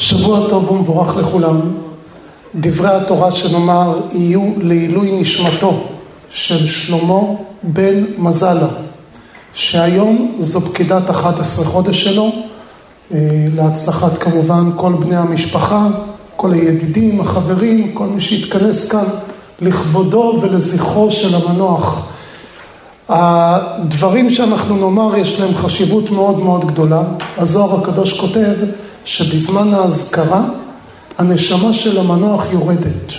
שבוע טוב ומבורך לכולם. דברי התורה שנאמר יהיו לעילוי נשמתו של שלמה בן מזלה, שהיום זו פקידת 11 חודש שלו, להצלחת כמובן כל בני המשפחה, כל הידידים, החברים, כל מי שהתכנס כאן לכבודו ולזכרו של המנוח. הדברים שאנחנו נאמר יש להם חשיבות מאוד מאוד גדולה. הזוהר הקדוש כותב שבזמן האזכרה הנשמה של המנוח יורדת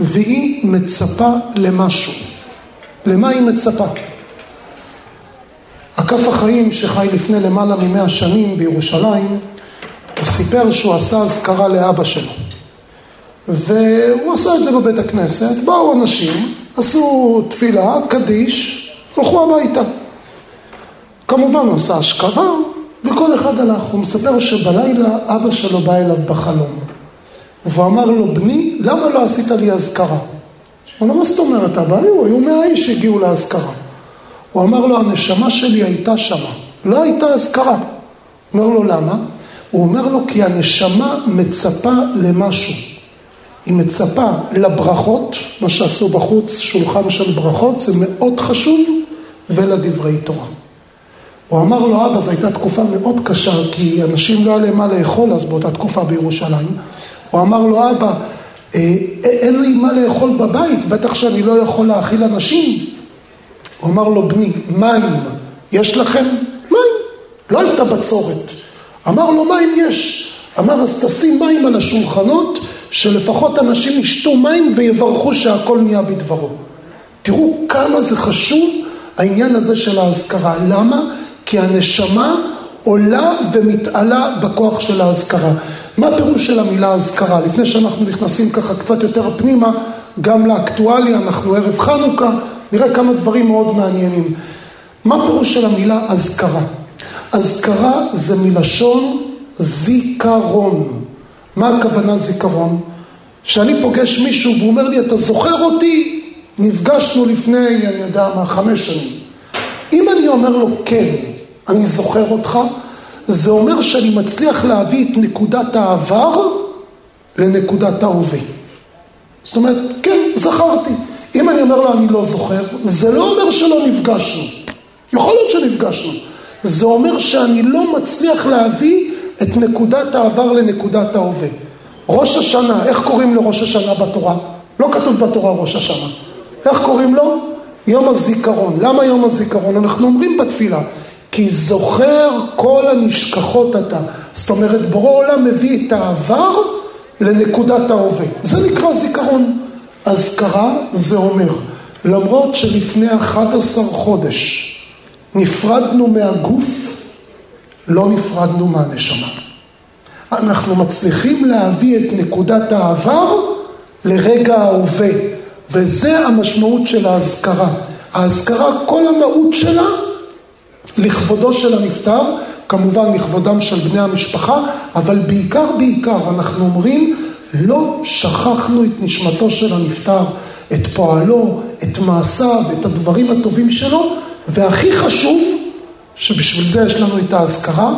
והיא מצפה למשהו. למה היא מצפה? הכף החיים שחי לפני למעלה ממאה שנים בירושלים, הוא סיפר שהוא עשה אזכרה לאבא שלו. והוא עשה את זה בבית הכנסת, באו אנשים, עשו תפילה, קדיש, הלכו הביתה. כמובן הוא עשה השכבה, וכל אחד הלך. הוא מספר שבלילה אבא שלו בא אליו בחלום. והוא אמר לו, בני, למה לא עשית לי אזכרה? הוא אמר, מה זאת אומרת, אבא? היו, היו מאה איש שהגיעו לאזכרה. הוא אמר לו, הנשמה שלי הייתה שמה, לא הייתה אזכרה. אומר לו, למה? הוא אומר לו, כי הנשמה מצפה למשהו. היא מצפה לברכות, מה שעשו בחוץ, שולחן של ברכות, זה מאוד חשוב, ולדברי תורה. הוא אמר לו, אבא, זו הייתה תקופה מאוד קשה, כי אנשים לא היה להם מה לאכול אז באותה תקופה בירושלים. הוא אמר לו, אבא, אה, אין לי מה לאכול בבית, בטח שאני לא יכול להאכיל אנשים. הוא אמר לו, בני, מים, יש לכם? מים. לא הייתה בצורת. אמר לו, מים יש. אמר, אז תשים מים על השולחנות, שלפחות אנשים ישתו מים ויברכו שהכל נהיה בדברו. תראו כמה זה חשוב העניין הזה של האזכרה. למה? כי הנשמה עולה ומתעלה בכוח של האזכרה. מה הפירוש של המילה אזכרה? לפני שאנחנו נכנסים ככה קצת יותר פנימה, גם לאקטואליה, אנחנו ערב חנוכה, נראה כמה דברים מאוד מעניינים. מה הפירוש של המילה אזכרה? אזכרה זה מלשון זיכרון. מה הכוונה זיכרון? כשאני פוגש מישהו והוא אומר לי, אתה זוכר אותי? נפגשנו לפני, אני יודע מה, חמש שנים. אם אני אומר לו, כן, אני זוכר אותך, זה אומר שאני מצליח להביא את נקודת העבר לנקודת ההווה. זאת אומרת, כן, זכרתי. אם אני אומר לו אני לא זוכר, זה לא אומר שלא נפגשנו. יכול להיות שנפגשנו. זה אומר שאני לא מצליח להביא את נקודת העבר לנקודת ההווה. ראש השנה, איך קוראים לראש השנה בתורה? לא כתוב בתורה ראש השנה. איך קוראים לו? יום הזיכרון. למה יום הזיכרון? אנחנו אומרים בתפילה, כי זוכר כל הנשכחות אתה. זאת אומרת, בורא עולם מביא את העבר לנקודת ההווה. זה נקרא זיכרון. אזכרה זה אומר, למרות שלפני 11 חודש נפרדנו מהגוף, לא נפרדנו מהנשמה. אנחנו מצליחים להביא את נקודת העבר לרגע ההווה, וזה המשמעות של האזכרה. האזכרה, כל המהות שלה לכבודו של הנפטר, כמובן לכבודם של בני המשפחה, אבל בעיקר בעיקר אנחנו אומרים לא שכחנו את נשמתו של הנפטר, את פועלו, את מעשיו, את הדברים הטובים שלו, והכי חשוב, שבשביל זה יש לנו את האזכרה,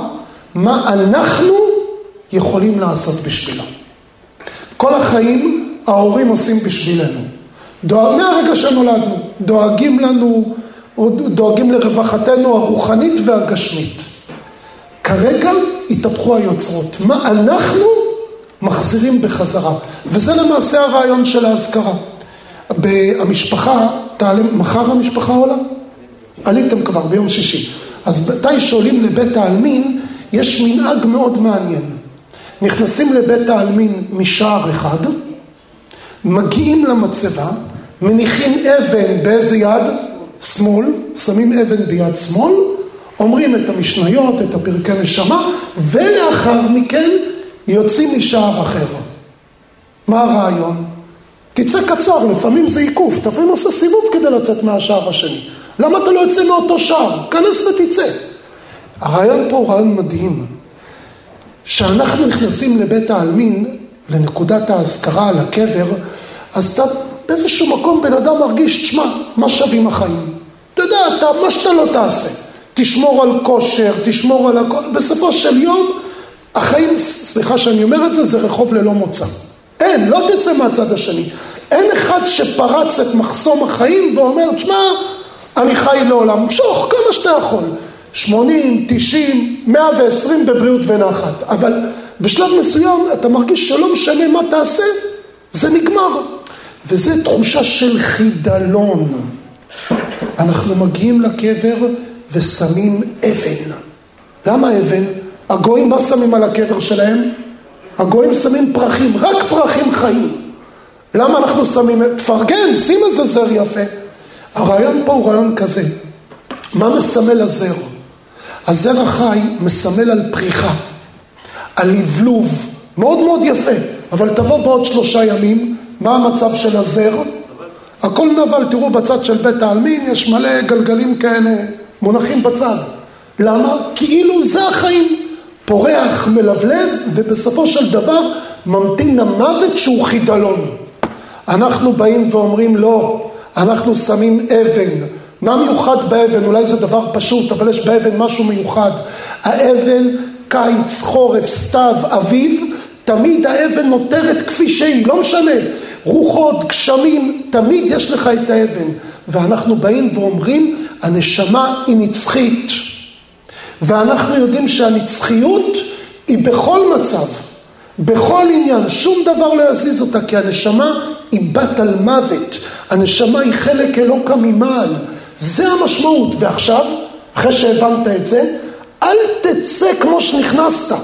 מה אנחנו יכולים לעשות בשבילו. כל החיים ההורים עושים בשבילנו. דואג, מהרגע שנולדנו, דואגים לנו, דואגים לרווחתנו הרוחנית והגשמית. כרגע התהפכו היוצרות. מה אנחנו מחזירים בחזרה. וזה למעשה הרעיון של האזכרה. המשפחה, תעלה, מחר המשפחה עולה? עליתם כבר ביום שישי. אז מתי שעולים לבית העלמין, יש מנהג מאוד מעניין. נכנסים לבית העלמין משער אחד, מגיעים למצבה, מניחים אבן באיזה יד? שמאל, שמים אבן ביד שמאל, אומרים את המשניות, את הפרקי נשמה, ולאחר מכן יוצאים משער אחר. מה הרעיון? תצא קצר, לפעמים זה עיקוף, אתה לפעמים עושה סיבוב כדי לצאת מהשער השני. למה אתה לא יוצא מאותו שער? כנס ותצא. הרעיון פה הוא רעיון מדהים. כשאנחנו נכנסים לבית העלמין, לנקודת האזכרה על הקבר, אז אתה באיזשהו מקום בן אדם מרגיש, תשמע, מה שווים החיים? אתה יודע, אתה, מה שאתה לא תעשה. תשמור על כושר, תשמור על הכל, בסופו של יום החיים, סליחה שאני אומר את זה, זה רחוב ללא מוצא. אין, לא תצא מהצד השני. אין אחד שפרץ את מחסום החיים ואומר, תשמע, אני חי לעולם, משוך כמה שאתה יכול. 80, 90, 120 בבריאות ונחת. אבל בשלב מסוים אתה מרגיש שלא משנה מה תעשה, זה נגמר. וזו תחושה של חידלון. אנחנו מגיעים לקבר ושמים אבן. למה אבן? הגויים מה שמים על הקבר שלהם? הגויים שמים פרחים, רק פרחים חיים. למה אנחנו שמים, תפרגן, שים איזה זר יפה. הרעיון פה הוא רעיון כזה, מה מסמל הזר? הזר החי מסמל על פריחה, על לבלוב, מאוד מאוד יפה, אבל תבוא בעוד שלושה ימים, מה המצב של הזר? הכל נבל, תראו בצד של בית העלמין, יש מלא גלגלים כאלה מונחים בצד. למה? כאילו זה החיים. פורח, מלבלב, ובסופו של דבר ממתין המוות שהוא חידלון. אנחנו באים ואומרים לא, אנחנו שמים אבן. מה מיוחד באבן? אולי זה דבר פשוט, אבל יש באבן משהו מיוחד. האבן, קיץ, חורף, סתיו, אביב, תמיד האבן נותרת כפי שהיא, לא משנה. רוחות, גשמים, תמיד יש לך את האבן. ואנחנו באים ואומרים, הנשמה היא נצחית. ואנחנו יודעים שהנצחיות היא בכל מצב, בכל עניין, שום דבר לא יזיז אותה, כי הנשמה היא בת על מוות, הנשמה היא חלק אלוקה ממעל, זה המשמעות. ועכשיו, אחרי שהבנת את זה, אל תצא כמו שנכנסת,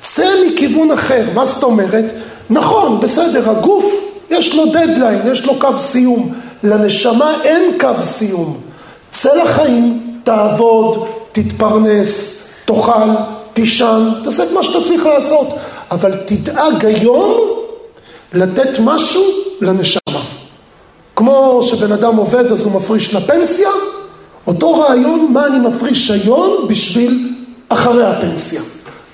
צא מכיוון אחר, מה זאת אומרת? נכון, בסדר, הגוף יש לו דדליין, יש לו קו סיום, לנשמה אין קו סיום. צא לחיים, תעבוד, תתפרנס, תאכל, תישן, תעשה את מה שאתה צריך לעשות, אבל תדאג היום לתת משהו לנשמה. כמו שבן אדם עובד אז הוא מפריש לפנסיה, אותו רעיון מה אני מפריש היום בשביל אחרי הפנסיה.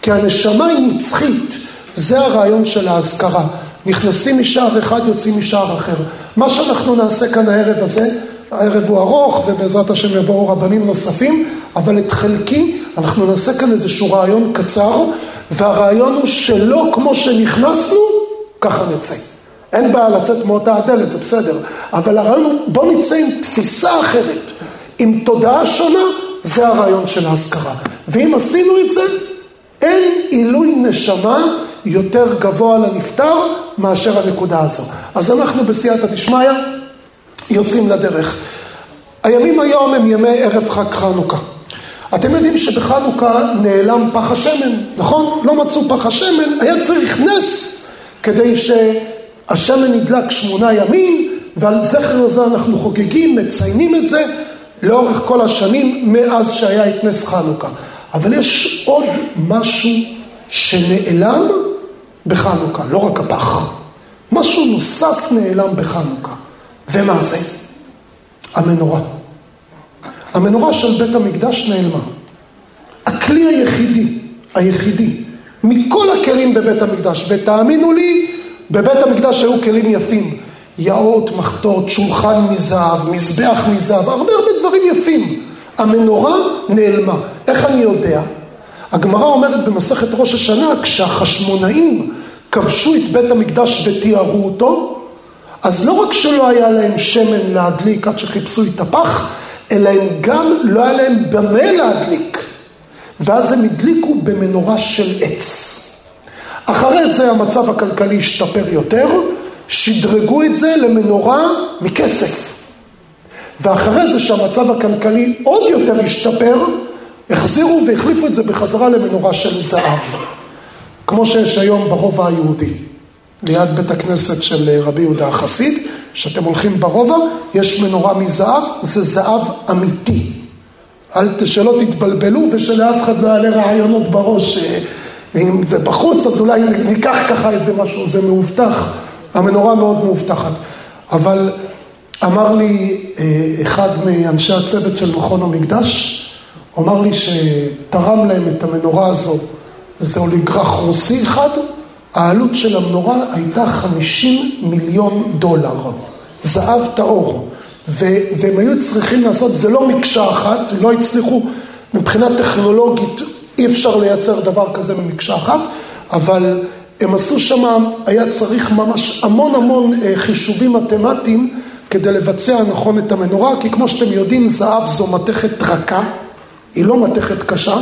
כי הנשמה היא נצחית, זה הרעיון של האזכרה. נכנסים משער אחד, יוצאים משער אחר. מה שאנחנו נעשה כאן הערב הזה, הערב הוא ארוך ובעזרת השם יבואו רבנים נוספים, אבל את חלקי אנחנו נעשה כאן איזשהו רעיון קצר, והרעיון הוא שלא כמו שנכנסנו, ככה נצא. אין בעיה לצאת מאותה הדלת, זה בסדר, אבל הרעיון הוא בוא נצא עם תפיסה אחרת, עם תודעה שונה, זה הרעיון של ההשכרה. ואם עשינו את זה, אין עילוי נשמה יותר גבוה לנפטר מאשר הנקודה הזו. אז אנחנו בסייעתא דשמיא יוצאים לדרך. הימים היום הם ימי ערב חג חנוכה. אתם יודעים שבחנוכה נעלם פח השמן, נכון? לא מצאו פח השמן, היה צריך נס כדי שהשמן נדלק שמונה ימים, ועל זכר לזה אנחנו חוגגים, מציינים את זה לאורך כל השנים מאז שהיה את נס חנוכה. אבל יש עוד משהו שנעלם בחנוכה, לא רק הפח. משהו נוסף נעלם בחנוכה. ומה זה? המנורה. המנורה של בית המקדש נעלמה. הכלי היחידי, היחידי, מכל הכלים בבית המקדש, ותאמינו לי, בבית המקדש היו כלים יפים. יאות, מחטות, שולחן מזהב, מזבח מזהב, הרבה הרבה דברים יפים. המנורה נעלמה. איך אני יודע? הגמרא אומרת במסכת ראש השנה, כשהחשמונאים כבשו את בית המקדש ותיארו אותו, אז לא רק שלא היה להם שמן להדליק עד שחיפשו את הפח, אלא הם גם לא היה להם במה להדליק. ואז הם הדליקו במנורה של עץ. אחרי זה המצב הכלכלי השתפר יותר, שדרגו את זה למנורה מכסף. ואחרי זה שהמצב הכלכלי עוד יותר השתפר, החזירו והחליפו את זה בחזרה למנורה של זהב. כמו שיש היום ברובע היהודי. ליד בית הכנסת של רבי יהודה החסיד, שאתם הולכים ברובע, יש מנורה מזהב, זה זהב אמיתי. אל, שלא תתבלבלו ושלאף אחד לא יעלה רעיונות בראש. אה, אם זה בחוץ, אז אולי ניקח ככה איזה משהו, זה מאובטח. המנורה מאוד מאובטחת. אבל אמר לי אה, אחד מאנשי הצוות של מכון המקדש, אמר לי שתרם להם את המנורה הזו, זה אוליגרח רוסי אחד, העלות של המנורה הייתה 50 מיליון דולר, זהב טהור. והם היו צריכים לעשות, זה לא מקשה אחת, לא הצליחו מבחינה טכנולוגית אי אפשר לייצר דבר כזה במקשה אחת, אבל הם עשו שם, היה צריך ממש המון המון אה, חישובים מתמטיים כדי לבצע נכון את המנורה, כי כמו שאתם יודעים, זהב זו מתכת רכה, היא לא מתכת קשה,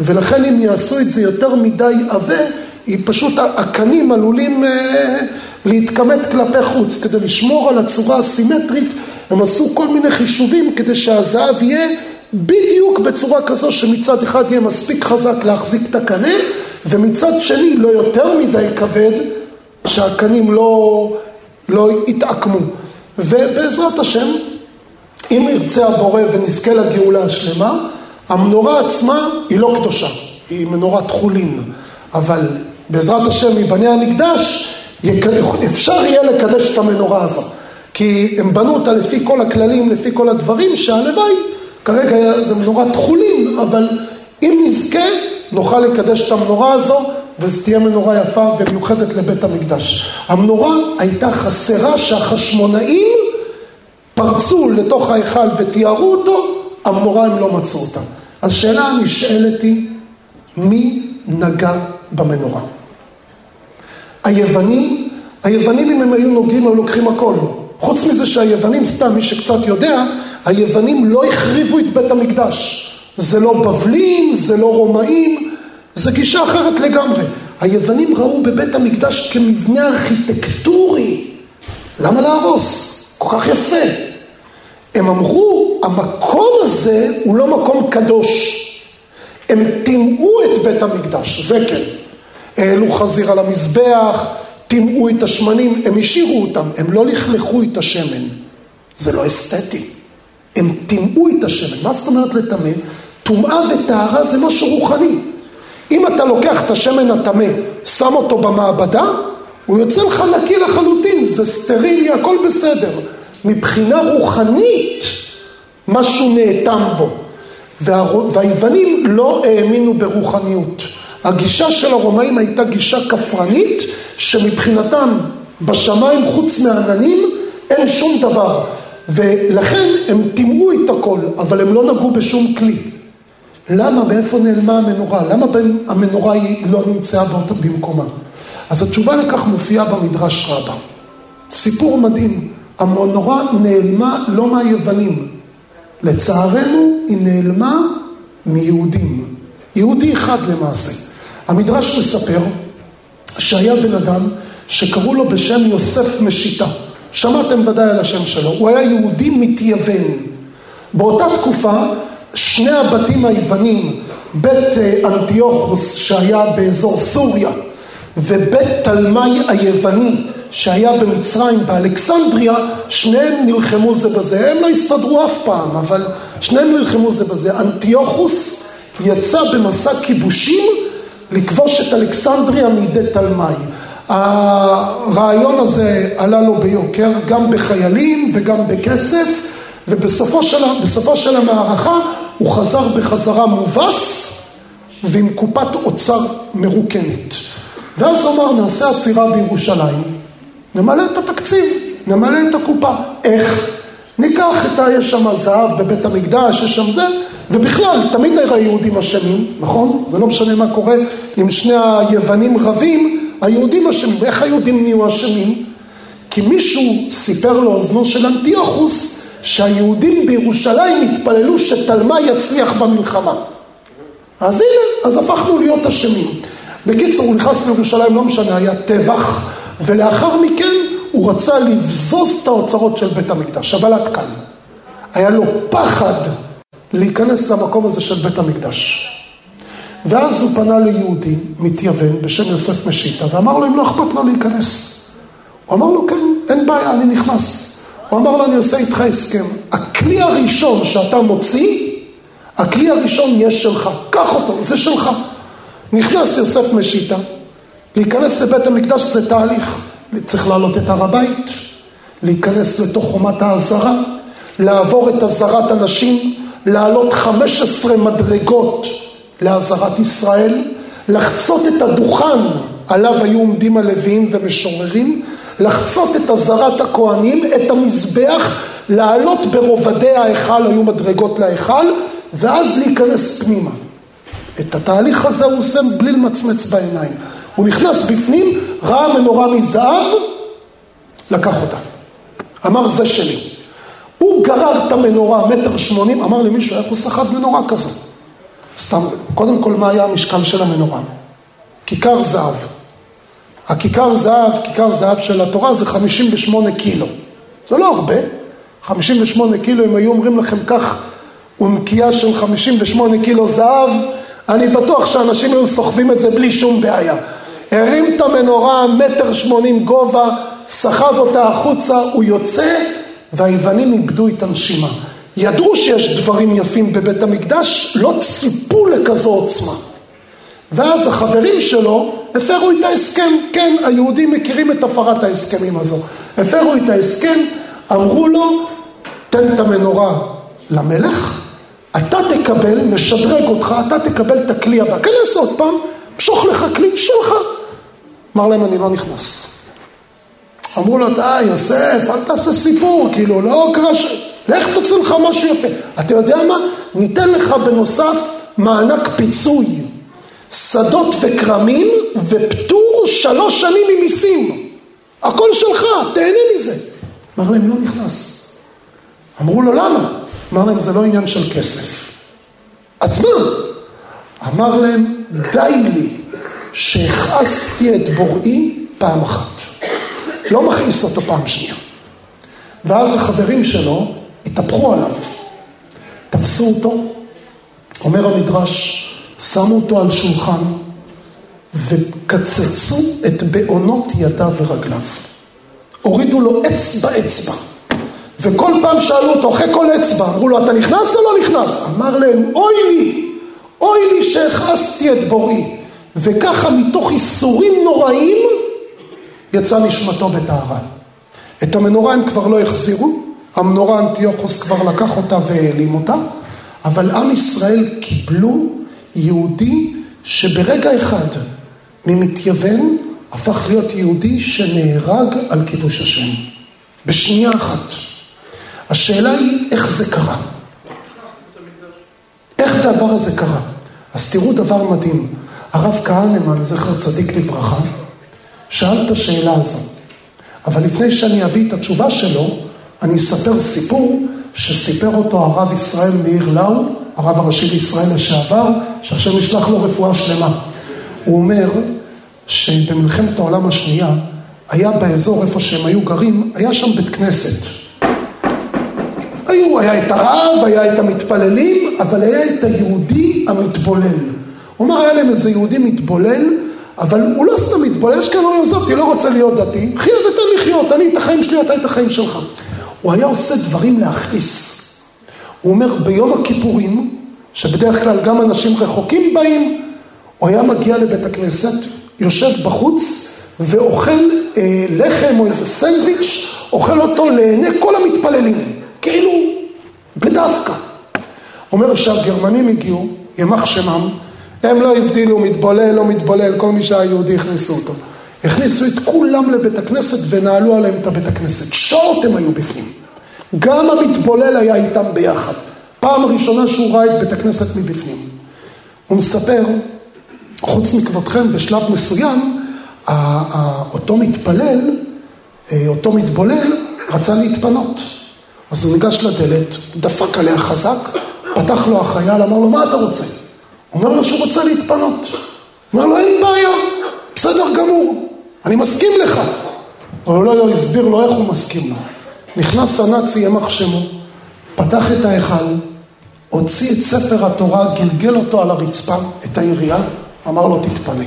ולכן אם יעשו את זה יותר מדי עבה, היא פשוט, הקנים עלולים אה, להתכמת כלפי חוץ. כדי לשמור על הצורה הסימטרית, הם עשו כל מיני חישובים כדי שהזהב יהיה בדיוק בצורה כזו שמצד אחד יהיה מספיק חזק להחזיק את הקנה, ומצד שני לא יותר מדי כבד, שהקנים לא, לא יתעקמו. ובעזרת השם, אם ירצה הבורא ונזכה לגאולה השלמה, המנורה עצמה היא לא קדושה, היא מנורת חולין, אבל בעזרת השם מבני המקדש אפשר יהיה לקדש את המנורה הזו, כי הם בנו אותה לפי כל הכללים, לפי כל הדברים, שהלוואי, כרגע זה מנורת חולין, אבל אם נזכה נוכל לקדש את המנורה הזו וזו תהיה מנורה יפה ומיוחדת לבית המקדש. המנורה הייתה חסרה שהחשמונאים פרצו לתוך ההיכל ותיארו אותו, המנורה הם לא מצאו אותה. השאלה הנשאלת היא, מי נגע במנורה? היוונים, היוונים אם הם היו נוגעים היו לוקחים הכל. חוץ מזה שהיוונים, סתם מי שקצת יודע, היוונים לא החריבו את בית המקדש. זה לא בבלים, זה לא רומאים, זה גישה אחרת לגמרי. היוונים ראו בבית המקדש כמבנה ארכיטקטורי. למה להרוס? כל כך יפה. הם אמרו, המקום הזה הוא לא מקום קדוש. הם טימאו את בית המקדש, זה כן. העלו חזיר על המזבח, טימאו את השמנים, הם השאירו אותם, הם לא לכלכו את השמן. זה לא אסתטי. הם טימאו את השמן. מה זאת אומרת לטמא? טומאה וטהרה זה משהו רוחני. אם אתה לוקח את השמן הטמא, שם אותו במעבדה, הוא יוצא לך נקי לחלוטין, זה סטרילי, הכל בסדר. מבחינה רוחנית, משהו נאטם בו. והיוונים לא האמינו ברוחניות. הגישה של הרומאים הייתה גישה כפרנית, שמבחינתם בשמיים חוץ מעננים אין שום דבר. ולכן הם טימאו את הכל, אבל הם לא נגעו בשום כלי. למה, מאיפה נעלמה המנורה? למה המנורה היא לא נמצאה במקומה? אז התשובה לכך מופיעה במדרש רבה. סיפור מדהים. המנורה נעלמה לא מהיוונים. לצערנו, היא נעלמה מיהודים. יהודי אחד למעשה. המדרש מספר שהיה בן אדם שקראו לו בשם יוסף משיטה. שמעתם ודאי על השם שלו. הוא היה יהודי מתייוון. באותה תקופה שני הבתים היוונים, בית אה, אנטיוכוס שהיה באזור סוריה ובית תלמי היווני שהיה במצרים, באלכסנדריה, שניהם נלחמו זה בזה. הם לא הסתדרו אף פעם, אבל שניהם נלחמו זה בזה. אנטיוכוס יצא במסע כיבושים לכבוש את אלכסנדריה מידי תלמי. הרעיון הזה עלה לו ביוקר, גם בחיילים וגם בכסף, ובסופו של, של המערכה הוא חזר בחזרה מובס ועם קופת אוצר מרוקנת. ואז הוא אמר, נעשה עצירה בירושלים, נמלא את התקציב, נמלא את הקופה. איך? ניקח את ה... יש שם זהב בבית המקדש, יש שם זה, ובכלל, תמיד הרי היהודים אשמים, נכון? זה לא משנה מה קורה אם שני היוונים רבים, היהודים אשמים. איך היהודים נהיו אשמים? כי מישהו סיפר לאוזנו של אנטיוכוס שהיהודים בירושלים התפללו שתלמה יצליח במלחמה. אז הנה, אז הפכנו להיות אשמים. בקיצור, הוא נכנס לירושלים, לא משנה, היה טבח, ולאחר מכן הוא רצה לבזוז את האוצרות של בית המקדש, אבל עד כאן. היה לו פחד להיכנס למקום הזה של בית המקדש. ואז הוא פנה ליהודי מתייוון בשם יוסף משיטה, ואמר לו אם לא אכפת לו להיכנס. הוא אמר לו כן, אין בעיה, אני נכנס. הוא אמר לו, אני עושה איתך הסכם. הכלי הראשון שאתה מוציא, הכלי הראשון יהיה שלך. קח אותו, זה שלך. נכנס יוסף משיטה, להיכנס לבית המקדש זה תהליך. צריך לעלות את הר הבית, להיכנס לתוך חומת האזהרה, לעבור את אזהרת הנשים, לעלות 15 מדרגות לאזהרת ישראל, לחצות את הדוכן עליו היו עומדים הלוויים ומשוררים, לחצות את אזהרת הכהנים, את המזבח, לעלות ברובדי ההיכל, היו מדרגות להיכל, ואז להיכנס פנימה. את התהליך הזה הוא עושה בלי למצמץ בעיניים. הוא נכנס בפנים, ראה מנורה מזהב, לקח אותה. אמר זה שלי. הוא גרר את המנורה מטר שמונים, אמר למישהו איך הוא סחב מנורה כזו. סתם, קודם כל מה היה המשקל של המנורה? כיכר זהב. הכיכר זהב, כיכר זהב של התורה זה 58 קילו. זה לא הרבה, 58 קילו, אם היו אומרים לכם כך, ונקייה של 58 קילו זהב, אני בטוח שאנשים היו סוחבים את זה בלי שום בעיה. הרים את המנורה, מטר שמונים גובה, סחב אותה החוצה, הוא יוצא, והיוונים איבדו את הנשימה. ידעו שיש דברים יפים בבית המקדש, לא ציפו לכזו עוצמה. ואז החברים שלו הפרו את ההסכם, כן, היהודים מכירים את הפרת ההסכמים הזו. הפרו את ההסכם, אמרו לו, תן את המנורה למלך, אתה תקבל, נשדרג אותך, אתה תקבל את הכלי הבא. כנס עוד פעם, משוך לך כלי שלך. אמר להם, אני לא נכנס. אמרו לו, די, יוסף, אל תעשה סיפור, כאילו, לא קרה ש... לך תוציא לך משהו יפה. אתה יודע מה? ניתן לך בנוסף מענק פיצוי. שדות וכרמים ופטור שלוש שנים ממיסים. הכל שלך, תהנה מזה. אמר להם, לא נכנס. אמרו לו, למה? אמר להם, זה לא עניין של כסף. אז מה? אמר להם, די לי שהכעסתי את בוראי פעם אחת. לא מכעיס אותו פעם שנייה. ואז החברים שלו התהפכו עליו, תפסו אותו, אומר המדרש, שמו אותו על שולחן וקצצו את בעונות ידיו ורגליו. הורידו לו אצבע אצבע. וכל פעם שאלו אותו, אחרי כל אצבע, אמרו לו, אתה נכנס או לא נכנס? אמר להם, אוי לי, אוי לי שהכעסתי את בוראי. וככה מתוך איסורים נוראים יצא נשמתו בטהרה. את המנורה הם כבר לא החזירו, המנורה אנטיוכוס כבר לקח אותה והעלים אותה, אבל עם ישראל קיבלו יהודי שברגע אחד ממתייוון הפך להיות יהודי שנהרג על קידוש השם. בשנייה אחת. השאלה היא איך זה קרה. איך הדבר הזה קרה? אז תראו דבר מדהים. הרב כהנמן, זכר צדיק לברכה, שאל את השאלה הזו. אבל לפני שאני אביא את התשובה שלו, אני אספר סיפור שסיפר אותו הרב ישראל מאיר לאו, הרב הראשי לישראל לשעבר, שהשם ישלח לו רפואה שלמה. הוא אומר שבמלחמת העולם השנייה, היה באזור איפה שהם היו גרים, היה שם בית כנסת. היו, היה את הרב, היה את המתפללים, אבל היה את היהודי המתבולל. הוא אומר, היה להם איזה יהודי מתבולל, אבל הוא לא סתם מתבולל, יש כאלה אומרים, עזבתי, לא רוצה להיות דתי, חיה ותן לחיות, אני את החיים שלי, אתה את החיים שלך. הוא היה עושה דברים להכעיס. הוא אומר, ביום הכיפורים, שבדרך כלל גם אנשים רחוקים באים, הוא היה מגיע לבית הכנסת, יושב בחוץ ואוכל אה, לחם או איזה סנדוויץ', אוכל אותו לעיני כל המתפללים, כאילו בדווקא. אומר שהגרמנים הגיעו, ימח שמם, הם לא הבדילו מתבולל, לא מתבולל, כל מי שהיה יהודי הכניסו אותו. הכניסו את כולם לבית הכנסת ונעלו עליהם את הבית הכנסת. שעות הם היו בפנים. גם המתבולל היה איתם ביחד. פעם ראשונה שהוא ראה את בית הכנסת מבפנים. הוא מספר, חוץ מכבודכם, בשלב מסוים, אותו מתפלל, אה, אותו מתבולל, רצה להתפנות. אז הוא ניגש לדלת, דפק עליה חזק, פתח לו החייל, אמר לו, מה אתה רוצה? אומר לו שהוא רוצה להתפנות. אומר לו, אין בעיה, בסדר גמור, אני מסכים לך. אבל הוא לא הסביר לו איך הוא מסכים לו. נכנס הנאצי, ימח שמו, פתח את ההיכל, הוציא את ספר התורה, גלגל אותו על הרצפה, את העירייה, אמר לו, תתפנה.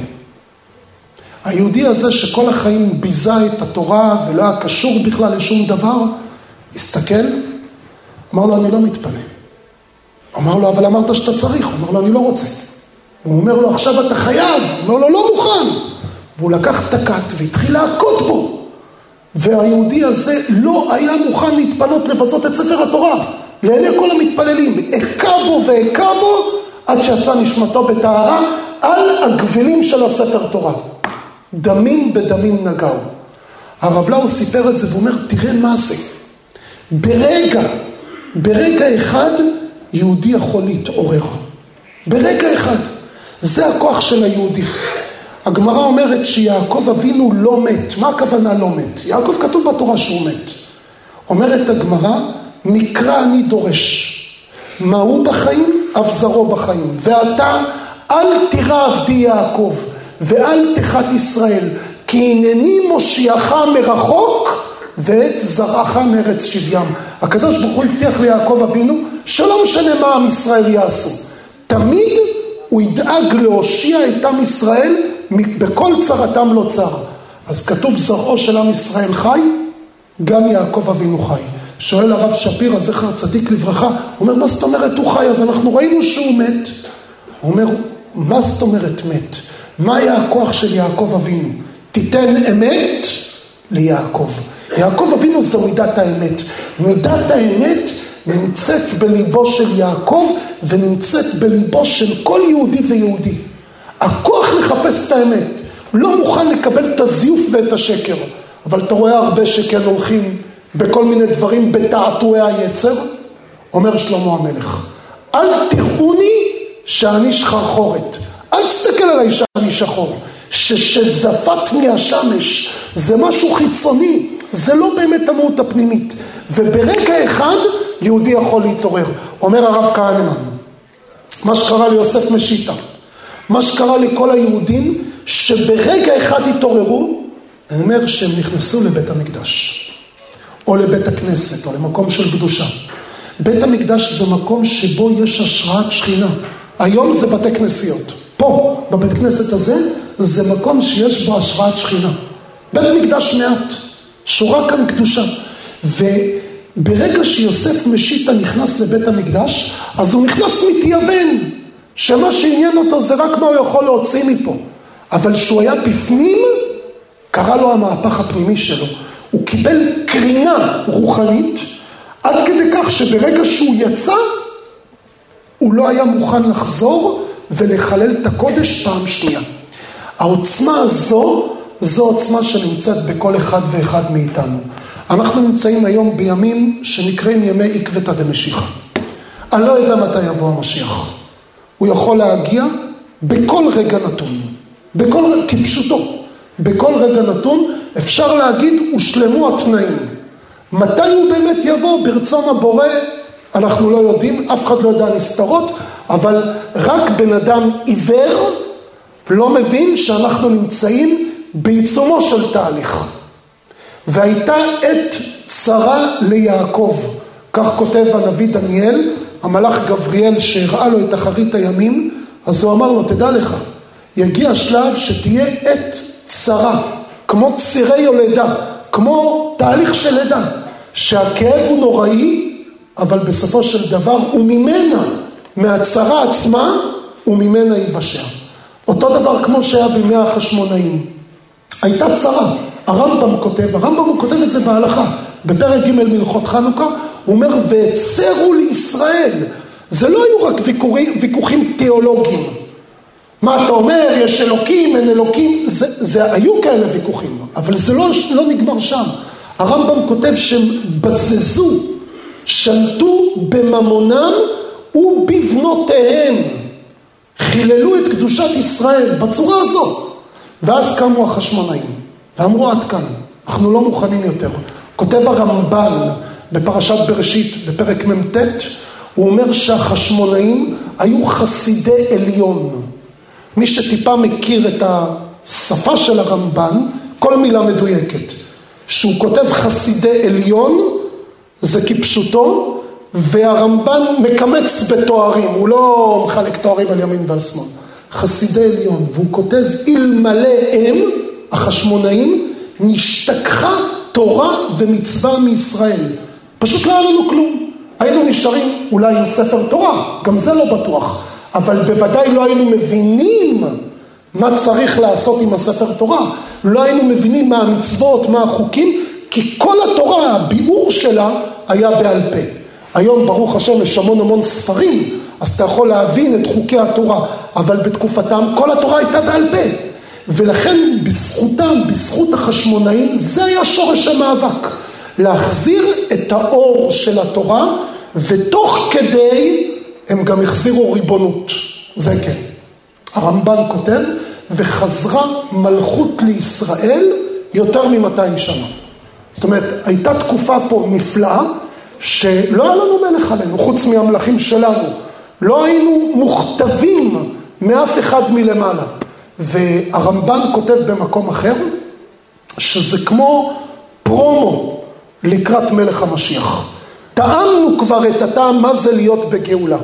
היהודי הזה שכל החיים ביזה את התורה ולא היה קשור בכלל לשום דבר, הסתכל, אמר לו, אני לא מתפנה. אמר לו, אבל אמרת שאתה צריך. הוא אמר לו, אני לא רוצה. הוא אומר לו, עכשיו אתה חייב. הוא אומר לו, לא מוכן. והוא לקח את הכת והתחיל להכות בו. והיהודי הזה לא היה מוכן להתפנות לבזות את ספר התורה. לעיני כל המתפללים. הכה בו והכה בו עד שיצא נשמתו בטהרה על הגבילים של הספר תורה. דמים בדמים נגעו. הרב לאו סיפר את זה ואומר, תראה מה זה. ברגע, ברגע אחד, יהודי יכול להתעורר. ברגע אחד. זה הכוח של היהודי. הגמרא אומרת שיעקב אבינו לא מת. מה הכוונה לא מת? יעקב כתוב בתורה שהוא מת. אומרת הגמרא, מקרא אני דורש. מה הוא בחיים? אבזרו בחיים. ואתה אל תירא עבדי יעקב ואל תחת ישראל, כי הנני מושיעך מרחוק ואת זרעך מארץ שבים. הקדוש ברוך הוא הבטיח ליעקב אבינו שלא משנה מה עם ישראל יעשו. תמיד הוא ידאג להושיע את עם ישראל בכל צרתם לא צר. אז כתוב זרעו של עם ישראל חי, גם יעקב אבינו חי. שואל הרב שפירא, זכר צדיק לברכה, הוא אומר, מה זאת אומרת הוא חי? אז אנחנו ראינו שהוא מת. הוא אומר, מה זאת אומרת מת? מה היה הכוח של יעקב אבינו? תיתן אמת ליעקב. יעקב אבינו זו מידת האמת. מידת האמת נמצאת בליבו של יעקב ונמצאת בליבו של כל יהודי ויהודי. הכוח לחפש את האמת. לא מוכן לקבל את הזיוף ואת השקר. אבל אתה רואה הרבה שכן הולכים בכל מיני דברים בתעתועי היצר. אומר שלמה המלך, אל תראוני שאני שחרחורת. אל תסתכל עליי שאני שחור. ששזפת מהשמש זה משהו חיצוני, זה לא באמת המהות הפנימית. וברגע אחד יהודי יכול להתעורר. אומר הרב כהנמן, מה שקרה ליוסף משיטה, מה שקרה לכל היהודים, שברגע אחד התעוררו, אני אומר שהם נכנסו לבית המקדש, או לבית הכנסת, או למקום של קדושה. בית המקדש זה מקום שבו יש השראת שכינה. היום זה בתי כנסיות. פה, בבית כנסת הזה, זה מקום שיש בו השראת שכינה. בית מקדש מעט, שורה כאן קדושה. וברגע שיוסף משיטה נכנס לבית המקדש, אז הוא נכנס מתייוון, שמה שעניין אותו זה רק מה הוא יכול להוציא מפה. אבל כשהוא היה בפנים, קרה לו המהפך הפנימי שלו. הוא קיבל קרינה רוחנית, עד כדי כך שברגע שהוא יצא, הוא לא היה מוכן לחזור ולחלל את הקודש פעם שנייה. העוצמה הזו, זו עוצמה שנמצאת בכל אחד ואחד מאיתנו. אנחנו נמצאים היום בימים שנקראים ימי עקבתא דמשיחא. אני לא יודע מתי יבוא המשיח. הוא יכול להגיע בכל רגע נתון. בכל, כפשוטו. בכל רגע נתון אפשר להגיד הושלמו התנאים. מתי הוא באמת יבוא? ברצון הבורא אנחנו לא יודעים, אף אחד לא יודע נסתרות, אבל רק בן אדם עיוור לא מבין שאנחנו נמצאים בעיצומו של תהליך. והייתה עת צרה ליעקב, כך כותב הנביא דניאל, המלאך גבריאל שהראה לו את אחרית הימים, אז הוא אמר לו, תדע לך, יגיע שלב שתהיה עת צרה, כמו צירי יולדה, כמו תהליך של לידה, שהכאב הוא נוראי, אבל בסופו של דבר הוא ממנה, מהצרה עצמה, וממנה יבשע. אותו דבר כמו שהיה בימי החשמונאים. הייתה צרה, הרמב"ם כותב, הרמב"ם הוא כותב את זה בהלכה, בפרק ג' מלכות חנוכה, הוא אומר, והצרו לישראל. זה לא היו רק ויכוחים, ויכוחים תיאולוגיים. מה אתה אומר, יש אלוקים, אין אלוקים, זה, זה היו כאלה ויכוחים, אבל זה לא, לא נגמר שם. הרמב"ם כותב שהם בזזו, שלטו בממונם ובבנותיהם. חיללו את קדושת ישראל בצורה הזו. ואז קמו החשמונאים ואמרו עד כאן, אנחנו לא מוכנים יותר. כותב הרמב"ן בפרשת בראשית, בפרק מ"ט, הוא אומר שהחשמונאים היו חסידי עליון. מי שטיפה מכיר את השפה של הרמב"ן, כל מילה מדויקת. שהוא כותב חסידי עליון, זה כפשוטו, והרמב"ן מקמץ בתוארים, הוא לא מחלק תוארים על ימין ועל שמאל. חסידי עליון, והוא כותב אלמלא הם, החשמונאים, נשתכחה תורה ומצווה מישראל. פשוט לא היה לנו כלום. היינו נשארים אולי עם ספר תורה, גם זה לא בטוח, אבל בוודאי לא היינו מבינים מה צריך לעשות עם הספר תורה. לא היינו מבינים מה המצוות, מה החוקים, כי כל התורה, הביאור שלה היה בעל פה. היום ברוך השם יש המון המון ספרים, אז אתה יכול להבין את חוקי התורה, אבל בתקופתם כל התורה הייתה בעל פה. ולכן בזכותם, בזכות החשמונאים, זה היה שורש המאבק. להחזיר את האור של התורה, ותוך כדי הם גם החזירו ריבונות. זה כן. הרמב"ן כותב, וחזרה מלכות לישראל יותר מ-200 שנה. זאת אומרת, הייתה תקופה פה נפלאה, שלא היה לנו מלך עלינו, חוץ מהמלכים שלנו. לא היינו מוכתבים מאף אחד מלמעלה. והרמב"ן כותב במקום אחר, שזה כמו פרומו לקראת מלך המשיח. טעמנו כבר את הטעם מה זה להיות בגאולה.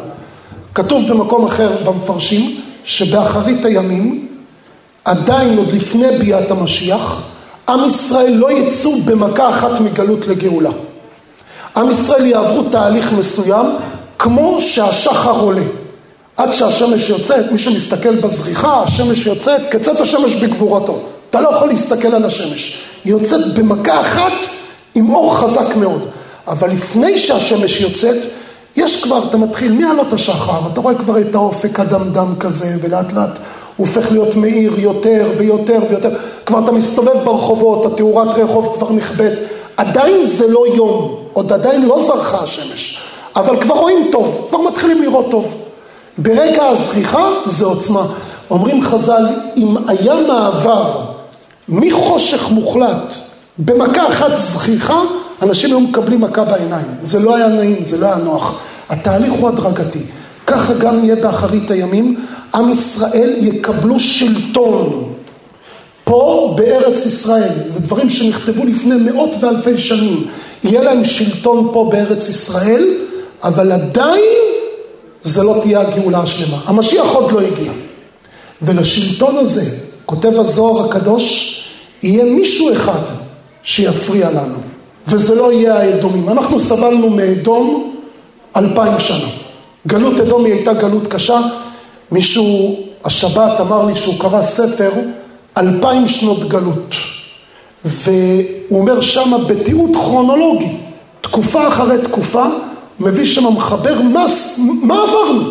כתוב במקום אחר במפרשים, שבאחרית הימים, עדיין עוד לפני ביאת המשיח, עם ישראל לא יצאו במכה אחת מגלות לגאולה. עם ישראל יעברו תהליך מסוים, כמו שהשחר עולה. עד שהשמש יוצאת, מי שמסתכל בזריחה, השמש יוצאת, כצאת השמש בגבורתו. אתה לא יכול להסתכל על השמש. היא יוצאת במכה אחת עם אור חזק מאוד. אבל לפני שהשמש יוצאת, יש כבר, אתה מתחיל מעלות השחר, אתה רואה כבר את האופק הדמדם כזה, ולאט לאט הוא הופך להיות מאיר יותר ויותר ויותר. כבר אתה מסתובב ברחובות, התאורת רחוב כבר נכבדת. עדיין זה לא יום, עוד עדיין לא זרחה השמש, אבל כבר רואים טוב, כבר מתחילים לראות טוב. ברגע הזריחה זה עוצמה. אומרים חז"ל, אם היה מעבר מחושך מוחלט במכה אחת זכיחה, אנשים היו מקבלים מכה בעיניים. זה לא היה נעים, זה לא היה נוח. התהליך הוא הדרגתי. ככה גם יהיה באחרית הימים. עם ישראל יקבלו שלטון. פה בארץ ישראל, זה דברים שנכתבו לפני מאות ואלפי שנים. יהיה להם שלטון פה בארץ ישראל, אבל עדיין זה לא תהיה הגאולה השלמה. המשיח עוד לא הגיע. ולשלטון הזה, כותב הזוהר הקדוש, יהיה מישהו אחד שיפריע לנו, וזה לא יהיה האדומים. אנחנו סבלנו מאדום אלפיים שנה. גלות אדום היא הייתה גלות קשה. מישהו, השבת אמר לי שהוא קרא ספר אלפיים שנות גלות. והוא אומר שמה בתיעוד כרונולוגי, תקופה אחרי תקופה, מביא שם המחבר מס, מה עברנו?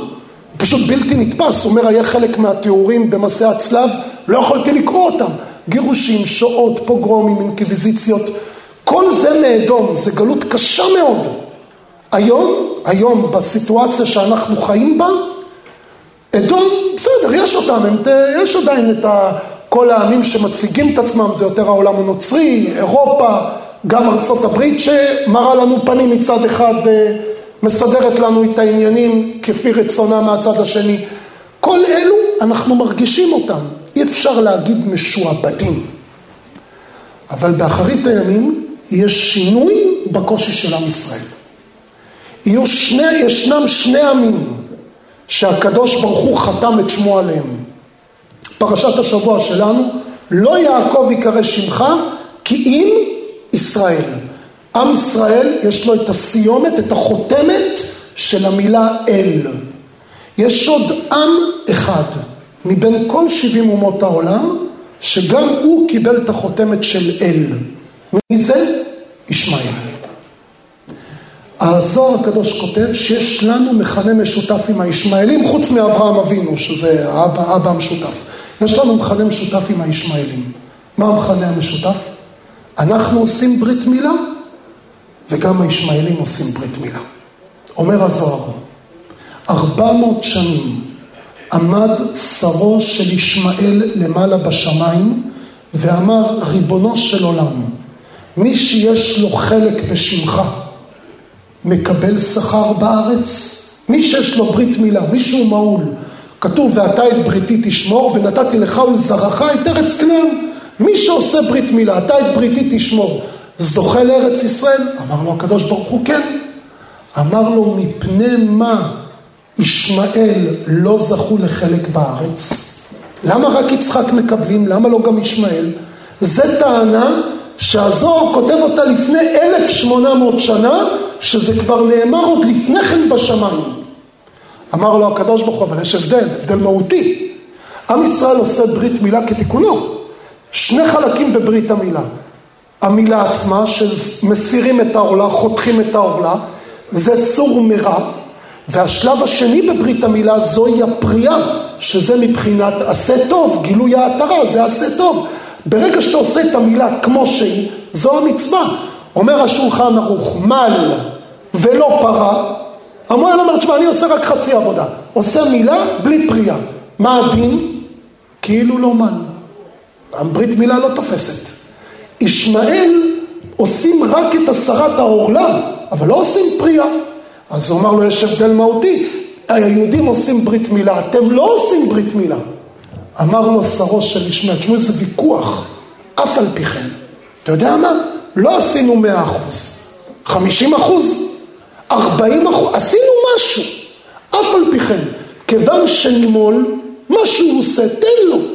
פשוט בלתי נתפס, אומר היה חלק מהתיאורים במסעי הצלב, לא יכולתי לקרוא אותם. גירושים, שואות, פוגרומים, אינקוויזיציות, כל זה מאדום, זה גלות קשה מאוד. היום, היום בסיטואציה שאנחנו חיים בה, אדום, בסדר, יש אותם, הם, יש עדיין את ה, כל העמים שמציגים את עצמם, זה יותר העולם הנוצרי, אירופה, גם ארצות הברית שמראה לנו פנים מצד אחד ומסדרת לנו את העניינים כפי רצונה מהצד השני. כל אלו אנחנו מרגישים אותם, אי אפשר להגיד משועבדים. אבל באחרית הימים יש שינוי בקושי של עם ישראל. יהיו שני, ישנם שני עמים שהקדוש ברוך הוא חתם את שמו עליהם. פרשת השבוע שלנו, לא יעקב יקרא שמך כי אם ישראל. עם ישראל יש לו את הסיומת, את החותמת של המילה אל. יש עוד עם אחד מבין כל שבעים אומות העולם, שגם הוא קיבל את החותמת של אל. מי זה? ישמעאל. הזוהר הקדוש כותב שיש לנו מכנה משותף עם הישמעאלים, חוץ מאברהם אבינו, שזה האבא, האבא המשותף. יש לנו מכנה משותף עם הישמעאלים. מה המכנה המשותף? אנחנו עושים ברית מילה, וגם הישמעאלים עושים ברית מילה. אומר הזוהר, ארבע מאות שנים עמד שרו של ישמעאל למעלה בשמיים ואמר, ריבונו של עולם, מי שיש לו חלק בשמך מקבל שכר בארץ? מי שיש לו ברית מילה, מישהו מעול, כתוב ואתה את בריתי תשמור ונתתי לך ולזרעך את ארץ כנען. מי שעושה ברית מילה, אתה את בריתי תשמור, זוכה לארץ ישראל? אמר לו הקדוש ברוך הוא כן. אמר לו מפני מה ישמעאל לא זכו לחלק בארץ? למה רק יצחק מקבלים? למה לא גם ישמעאל? זה טענה שהזוהר כותב אותה לפני 1800 שנה, שזה כבר נאמר עוד לפני כן בשמיים. אמר לו הקדוש ברוך הוא, אבל יש הבדל, הבדל מהותי. עם ישראל עושה ברית מילה כתיקונו. שני חלקים בברית המילה. המילה עצמה, שמסירים את העורלה, חותכים את העורלה, זה סור מרע. והשלב השני בברית המילה זוהי הפריאה, שזה מבחינת עשה טוב, גילוי העטרה, זה עשה טוב. ברגע שאתה עושה את המילה כמו שהיא, זו המצווה. אומר השולחן ערוך, מל ולא פרה, המוהל אומר, תשמע, אני עושה רק חצי עבודה. עושה מילה בלי פריאה. מה הדין? כאילו לא מן. הברית מילה לא תופסת. ישמעאל עושים רק את הסרת העורלה, אבל לא עושים פריאה. אז הוא אמר לו, יש הבדל מהותי, היהודים עושים ברית מילה, אתם לא עושים ברית מילה. אמר לו שרו של ישמעאל, תשמעו איזה ויכוח, אף על פי כן. אתה יודע מה? לא עשינו מאה אחוז, חמישים אחוז, ארבעים אחוז, עשינו משהו, אף על פי כן. כיוון שנימול, מה שהוא עושה, תן לו.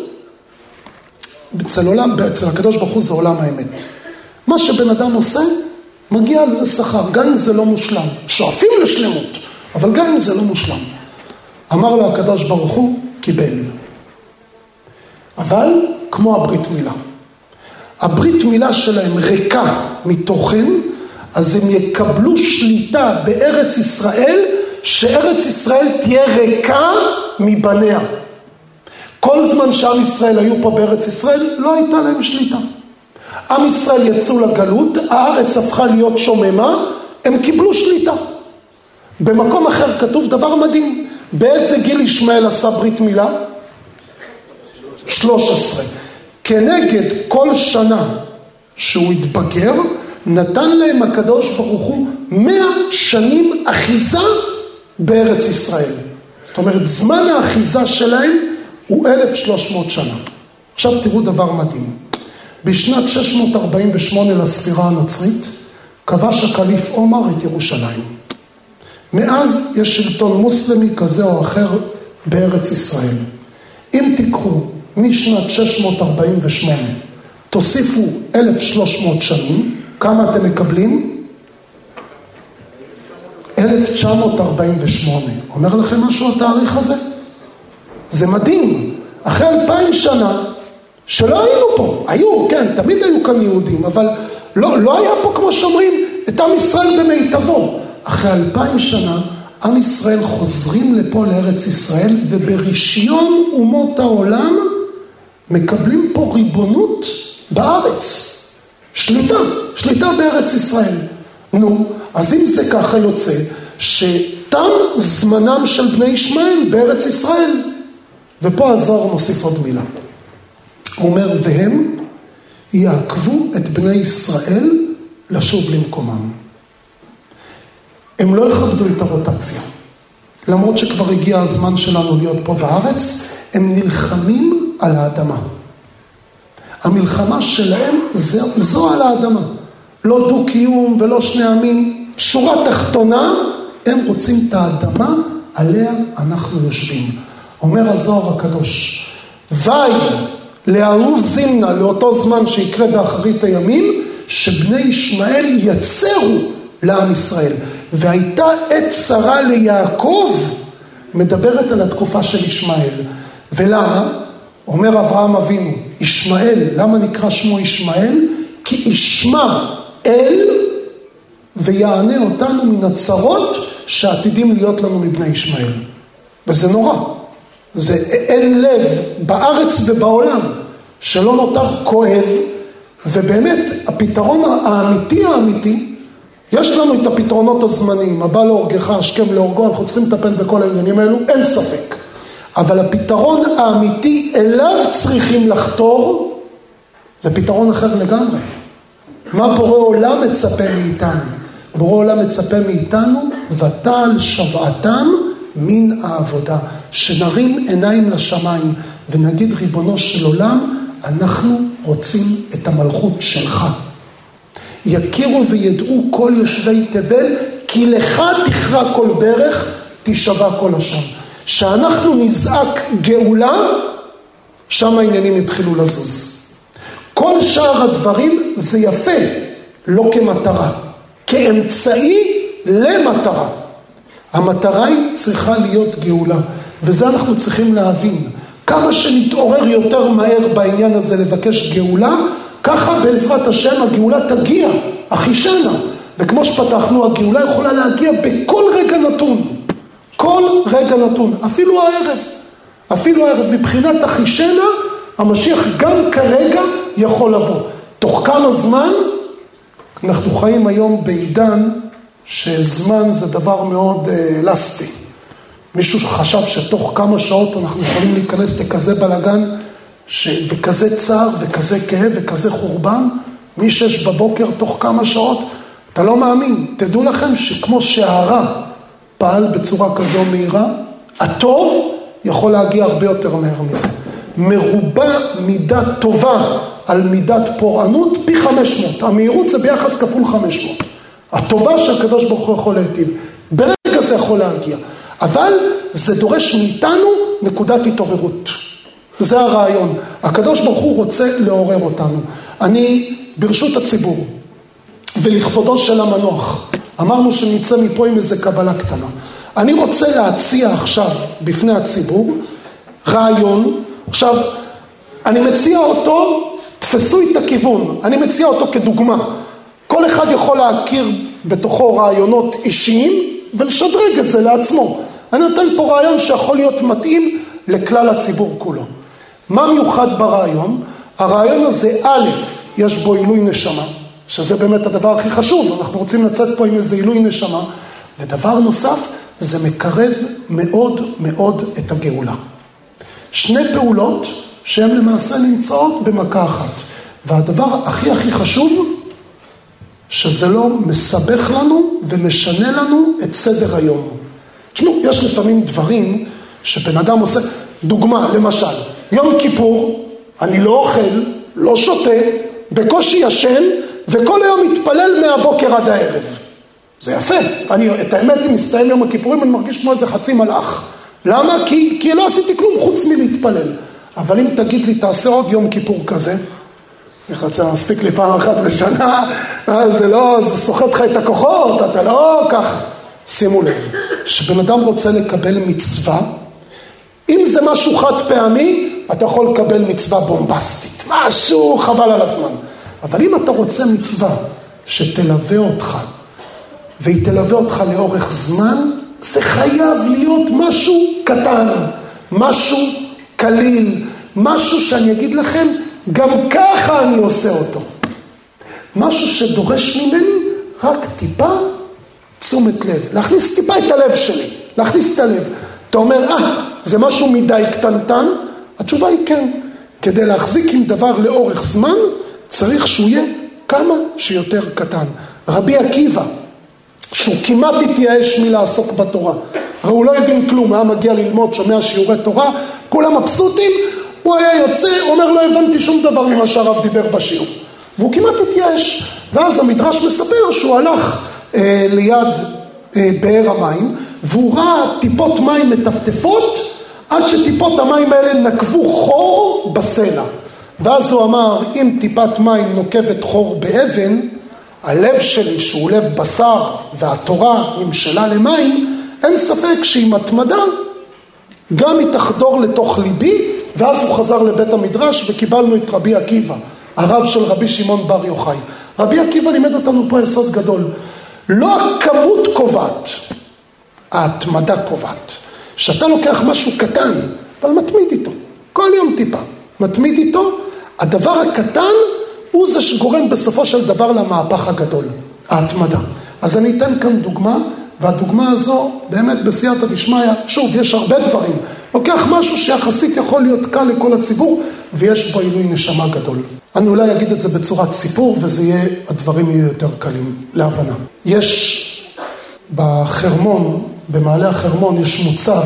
אצל עולם, אצל הקדוש ברוך הוא זה עולם האמת. מה שבן אדם עושה, מגיע לזה שכר, גם אם זה לא מושלם. שואפים לשלמות, אבל גם אם זה לא מושלם. אמר לו הקדוש ברוך הוא, קיבל. אבל כמו הברית מילה. הברית מילה שלהם ריקה מתוכן, אז הם יקבלו שליטה בארץ ישראל, שארץ ישראל תהיה ריקה מבניה. כל זמן שעם ישראל היו פה בארץ ישראל, לא הייתה להם שליטה. עם ישראל יצאו לגלות, הארץ הפכה להיות שוממה, הם קיבלו שליטה. במקום אחר כתוב דבר מדהים, באיזה גיל ישמעאל עשה ברית מילה? 13. כנגד כל שנה שהוא התבגר, נתן להם הקדוש ברוך הוא מאה שנים אחיזה בארץ ישראל. זאת אומרת, זמן האחיזה שלהם הוא 1,300 שנה. עכשיו תראו דבר מדהים. בשנת 648 לספירה הנוצרית, כבש הקליף עומר את ירושלים. מאז יש שלטון מוסלמי כזה או אחר בארץ ישראל. אם תיקחו משנת 648, תוסיפו 1,300 שנים, כמה אתם מקבלים? 1948. אומר לכם משהו התאריך הזה? זה מדהים. אחרי אלפיים שנה, שלא היינו פה, היו, כן, תמיד היו כאן יהודים, אבל לא, לא היה פה, כמו שאומרים, את עם ישראל במיטבו. אחרי אלפיים שנה, עם ישראל חוזרים לפה לארץ ישראל, וברישיון אומות העולם מקבלים פה ריבונות בארץ. שליטה, שליטה בארץ ישראל. נו, אז אם זה ככה יוצא, שתם זמנם של בני ישמעאל בארץ ישראל. ופה הזוהר מוסיף עוד מילה. הוא אומר, והם יעקבו את בני ישראל לשוב למקומם. הם לא יכבדו את הרוטציה. למרות שכבר הגיע הזמן שלנו להיות פה בארץ, הם נלחמים על האדמה. המלחמה שלהם זה, זו על האדמה. לא דו-קיום ולא שני עמים. שורה תחתונה, הם רוצים את האדמה עליה אנחנו יושבים. אומר הזוהר הקדוש, וי להוא זימנה לאותו זמן שיקרה באחרית הימים, שבני ישמעאל יצרו לעם ישראל. והייתה עת צרה ליעקב, מדברת על התקופה של ישמעאל. ולמה? אומר אברהם אבינו, ישמעאל, למה נקרא שמו ישמעאל? כי ישמע אל ויענה אותנו מן הצרות שעתידים להיות לנו מבני ישמעאל. וזה נורא. זה אין לב בארץ ובעולם שלא נותר כואב, ובאמת הפתרון האמיתי האמיתי, יש לנו את הפתרונות הזמניים, הבא להורגך, השכם להורגו, אנחנו צריכים לטפל בכל העניינים האלו, אין ספק. אבל הפתרון האמיתי אליו צריכים לחתור, זה פתרון אחר לגמרי. מה בורא עולם מצפה מאיתנו? בורא עולם מצפה מאיתנו, ותעל שוועתם מן העבודה. שנרים עיניים לשמיים ונגיד, ריבונו של עולם, אנחנו רוצים את המלכות שלך. יכירו וידעו כל יושבי תבל, כי לך תכרע כל ברך, תישבע כל לשון. שאנחנו נזעק גאולה, שם העניינים יתחילו לזוז. כל שאר הדברים זה יפה, לא כמטרה, כאמצעי למטרה. המטרה היא צריכה להיות גאולה. וזה אנחנו צריכים להבין. כמה שנתעורר יותר מהר בעניין הזה לבקש גאולה, ככה בעזרת השם הגאולה תגיע, אחישנה. וכמו שפתחנו, הגאולה יכולה להגיע בכל רגע נתון. כל רגע נתון, אפילו הערב. אפילו הערב, מבחינת אחישנה, המשיח גם כרגע יכול לבוא. תוך כמה זמן? אנחנו חיים היום בעידן שזמן זה דבר מאוד אלסטי. מישהו חשב שתוך כמה שעות אנחנו יכולים להיכנס לכזה בלאגן ש... וכזה צער וכזה כאב וכזה חורבן? משש בבוקר תוך כמה שעות? אתה לא מאמין. תדעו לכם שכמו שהרע פעל בצורה כזו מהירה, הטוב יכול להגיע הרבה יותר מהר מזה. מרובה מידה טובה על מידת פורענות פי 500. המהירות זה ביחס כפול 500. הטובה שהקדוש ברוך הוא יכול להיטיב. ברגע זה יכול להגיע. אבל זה דורש מאיתנו נקודת התעוררות. זה הרעיון. הקדוש ברוך הוא רוצה לעורר אותנו. אני ברשות הציבור ולכבודו של המנוח, אמרנו שנצא מפה עם איזה קבלה קטנה. אני רוצה להציע עכשיו בפני הציבור רעיון, עכשיו אני מציע אותו, תפסו את הכיוון, אני מציע אותו כדוגמה. כל אחד יכול להכיר בתוכו רעיונות אישיים ולשדרג את זה לעצמו. אני נותן פה רעיון שיכול להיות מתאים לכלל הציבור כולו. מה מיוחד ברעיון? הרעיון הזה, א', יש בו עילוי נשמה, שזה באמת הדבר הכי חשוב, אנחנו רוצים לצאת פה עם איזה עילוי נשמה, ודבר נוסף, זה מקרב מאוד מאוד את הגאולה. שני פעולות שהן למעשה נמצאות במכה אחת, והדבר הכי הכי חשוב, שזה לא מסבך לנו ומשנה לנו את סדר היום. תשמעו, יש לפעמים דברים שבן אדם עושה, דוגמה, למשל, יום כיפור, אני לא אוכל, לא שותה, בקושי ישן, וכל היום מתפלל מהבוקר עד הערב. זה יפה. אני, את האמת, אם מסתיים יום הכיפורים, אני מרגיש כמו איזה חצי מלאך. למה? כי, כי לא עשיתי כלום חוץ מלהתפלל. אבל אם תגיד לי, תעשה עוד יום כיפור כזה, איך אתה מספיק לי פעם אחת בשנה, אה, זה לא, זה סוחט לך את הכוחות, אתה לא ככה. שימו לב, כשבן אדם רוצה לקבל מצווה, אם זה משהו חד פעמי, אתה יכול לקבל מצווה בומבסטית, משהו חבל על הזמן. אבל אם אתה רוצה מצווה שתלווה אותך, והיא תלווה אותך לאורך זמן, זה חייב להיות משהו קטן, משהו קליל, משהו שאני אגיד לכם, גם ככה אני עושה אותו. משהו שדורש ממני רק טיפה תשומת לב, להכניס טיפה את הלב שלי, להכניס את הלב. אתה אומר, אה, זה משהו מדי קטנטן? התשובה היא כן. כדי להחזיק עם דבר לאורך זמן, צריך שהוא יהיה כמה שיותר קטן. רבי עקיבא, שהוא כמעט התייאש מלעסוק בתורה, הרי הוא לא הבין כלום, היה מגיע ללמוד, שומע שיעורי תורה, כולם מבסוטים, הוא היה יוצא, אומר לא הבנתי שום דבר ממה שהרב דיבר בשיעור. והוא כמעט התייאש. ואז המדרש מספר שהוא הלך אה, ליד אה, באר המים, והוא ראה טיפות מים מטפטפות עד שטיפות המים האלה נקבו חור בסלע. ואז הוא אמר, אם טיפת מים נוקבת חור באבן, הלב שלי, שהוא לב בשר, והתורה נמשלה למים, אין ספק שעם התמדה גם היא תחדור לתוך ליבי, ואז הוא חזר לבית המדרש וקיבלנו את רבי עקיבא, הרב של רבי שמעון בר יוחאי. רבי עקיבא לימד אותנו פה יסוד גדול. לא הכמות קובעת, ההתמדה קובעת. כשאתה לוקח משהו קטן, אבל מתמיד איתו, כל יום טיפה, מתמיד איתו, הדבר הקטן הוא זה שגורם בסופו של דבר למהפך הגדול, ההתמדה. אז אני אתן כאן דוגמה, והדוגמה הזו באמת בסייעתא דשמיא, שוב, יש הרבה דברים. לוקח משהו שיחסית יכול להיות קל לכל הציבור, ויש בו עילוי נשמה גדול. אני אולי אגיד את זה בצורת סיפור, וזה יהיה, הדברים יהיו יותר קלים להבנה. יש בחרמון, במעלה החרמון, יש מוצב.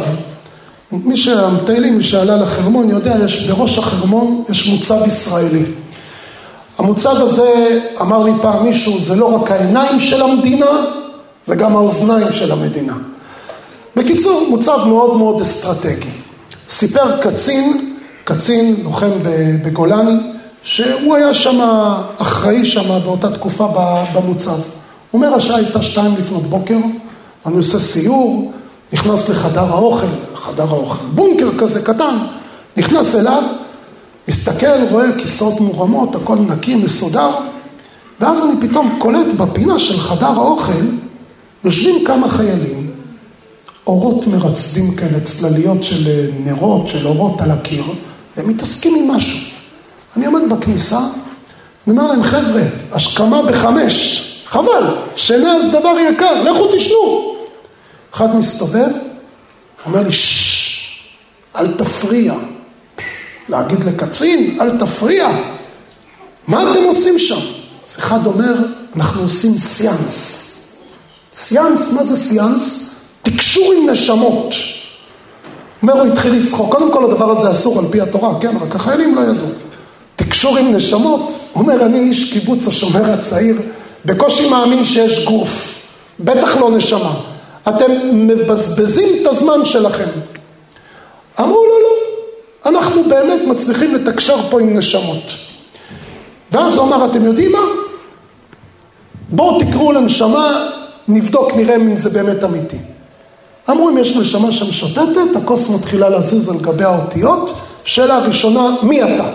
מי שהמטיילים, מי שעלה לחרמון יודע, יש בראש החרמון יש מוצב ישראלי. המוצב הזה, אמר לי פעם מישהו, זה לא רק העיניים של המדינה, זה גם האוזניים של המדינה. בקיצור, מוצב מאוד מאוד אסטרטגי. סיפר קצין, קצין לוחם בגולני, שהוא היה שם אחראי שם באותה תקופה במוצב. הוא אומר, השעה הייתה שתיים לפנות בוקר, אני עושה סיור, נכנס לחדר האוכל, חדר האוכל, בונקר כזה קטן, נכנס אליו, מסתכל, רואה כיסאות מורמות, הכל נקי, מסודר, ואז אני פתאום קולט בפינה של חדר האוכל, יושבים כמה חיילים, אורות מרצדים כאלה, צלליות של נרות, של אורות על הקיר, והם מתעסקים עם משהו. אני עומד בכניסה, אני אומר להם, חבר'ה, השכמה בחמש, חבל, שינה זה דבר יקר, לכו תשנו. אחד מסתובב, אומר לי, ששש, אל תפריע. להגיד לקצין, אל תפריע. מה אתם עושים שם? אז אחד אומר, אנחנו עושים סיאנס. סיאנס, מה זה סיאנס? תקשור עם נשמות. אומר, הוא התחיל לצחוק. קודם כל הדבר הזה אסור על פי התורה, כן, רק החיילים לא ידעו. תקשור עם נשמות. הוא אומר, אני איש קיבוץ השומר הצעיר, בקושי מאמין שיש גוף, בטח לא נשמה. אתם מבזבזים את הזמן שלכם. אמרו לו, לא, אנחנו באמת מצליחים לתקשר פה עם נשמות. ואז הוא אמר, אתם יודעים מה? בואו תקראו לנשמה, נבדוק, נראה אם זה באמת אמיתי. אמרו, אם יש נשמה שמשוטטת, הכוס מתחילה לזוז על גבי האותיות. שאלה ראשונה, מי אתה?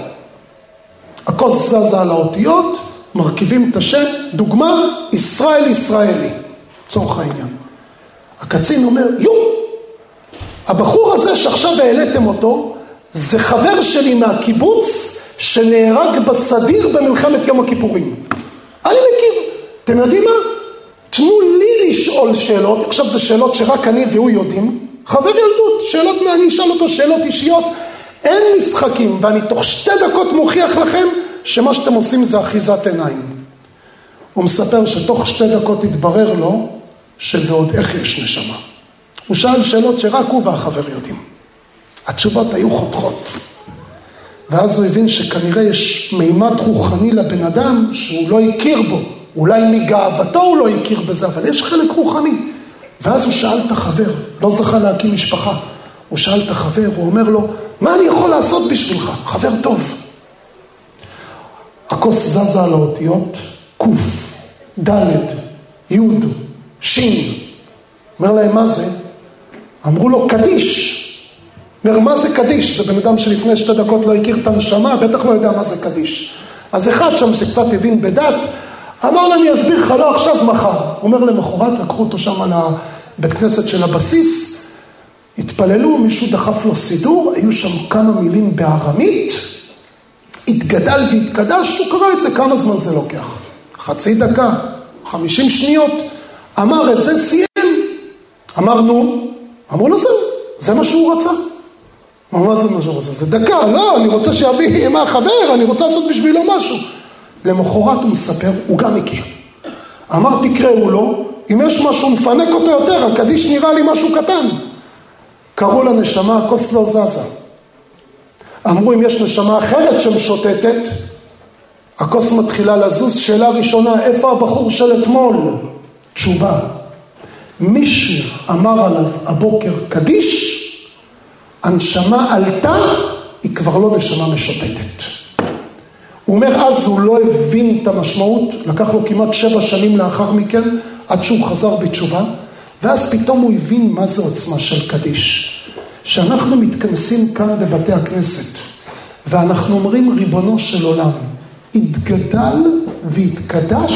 הכוס זזה על האותיות, מרכיבים את השם, דוגמה, ישראל ישראלי, לצורך העניין. הקצין אומר, יו, הבחור הזה שעכשיו העליתם אותו, זה חבר שלי מהקיבוץ שנהרג בסדיר במלחמת יום הכיפורים. אני מכיר. אתם יודעים מה? תנו לי לשאול שאלות, עכשיו זה שאלות שרק אני והוא יודעים, חבר ילדות, שאלות, אני אשאל אותו שאלות אישיות, אין משחקים, ואני תוך שתי דקות מוכיח לכם שמה שאתם עושים זה אחיזת עיניים. הוא מספר שתוך שתי דקות התברר לו שוועוד איך יש נשמה. הוא שאל שאלות שרק הוא והחבר יודעים. התשובות היו חותכות. ואז הוא הבין שכנראה יש מימד רוחני לבן אדם שהוא לא הכיר בו. אולי מגאוותו הוא לא הכיר בזה, אבל יש חלק רוחני. ואז הוא שאל את החבר, לא זכה להקים משפחה. הוא שאל את החבר, הוא אומר לו, מה אני יכול לעשות בשבילך? חבר טוב. הכוס זזה על האותיות, ק', ד', י', ש'. אומר להם, מה זה? אמרו לו, קדיש. אומר, מה זה קדיש? זה בן אדם שלפני שתי דקות לא הכיר את הנשמה, בטח לא יודע מה זה קדיש. אז אחד שם שקצת הבין בדת, אמר לו, אני אסביר לך, לא עכשיו, מחר. הוא אומר למחרת, לקחו אותו שם לבית כנסת של הבסיס, התפללו, מישהו דחף לו סידור, היו שם כמה מילים בארמית, התגדל והתקדש, הוא קרא את זה, כמה זמן זה לוקח? חצי דקה, חמישים שניות. אמר את זה, סיים. אמרנו, אמרו לו זהו, זה מה שהוא רצה. מה זה מה שהוא רצה? זה דקה, לא, אני רוצה שיביא מה חבר, אני רוצה לעשות בשבילו משהו. למחרת הוא מספר, הוא גם הכיר. אמר תקראו לו, אם יש משהו מפנק אותו יותר, הקדיש נראה לי משהו קטן. קראו לנשמה, הכוס לא זזה. אמרו אם יש נשמה אחרת שמשוטטת, הכוס מתחילה לזוז. שאלה ראשונה, איפה הבחור של אתמול? תשובה. מישהו אמר עליו הבוקר קדיש, הנשמה עלתה, היא כבר לא נשמה משוטטת. הוא אומר, אז הוא לא הבין את המשמעות, לקח לו כמעט שבע שנים לאחר מכן, עד שהוא חזר בתשובה, ואז פתאום הוא הבין מה זה עוצמה של קדיש. שאנחנו מתכנסים כאן בבתי הכנסת, ואנחנו אומרים, ריבונו של עולם, התגדל והתקדש,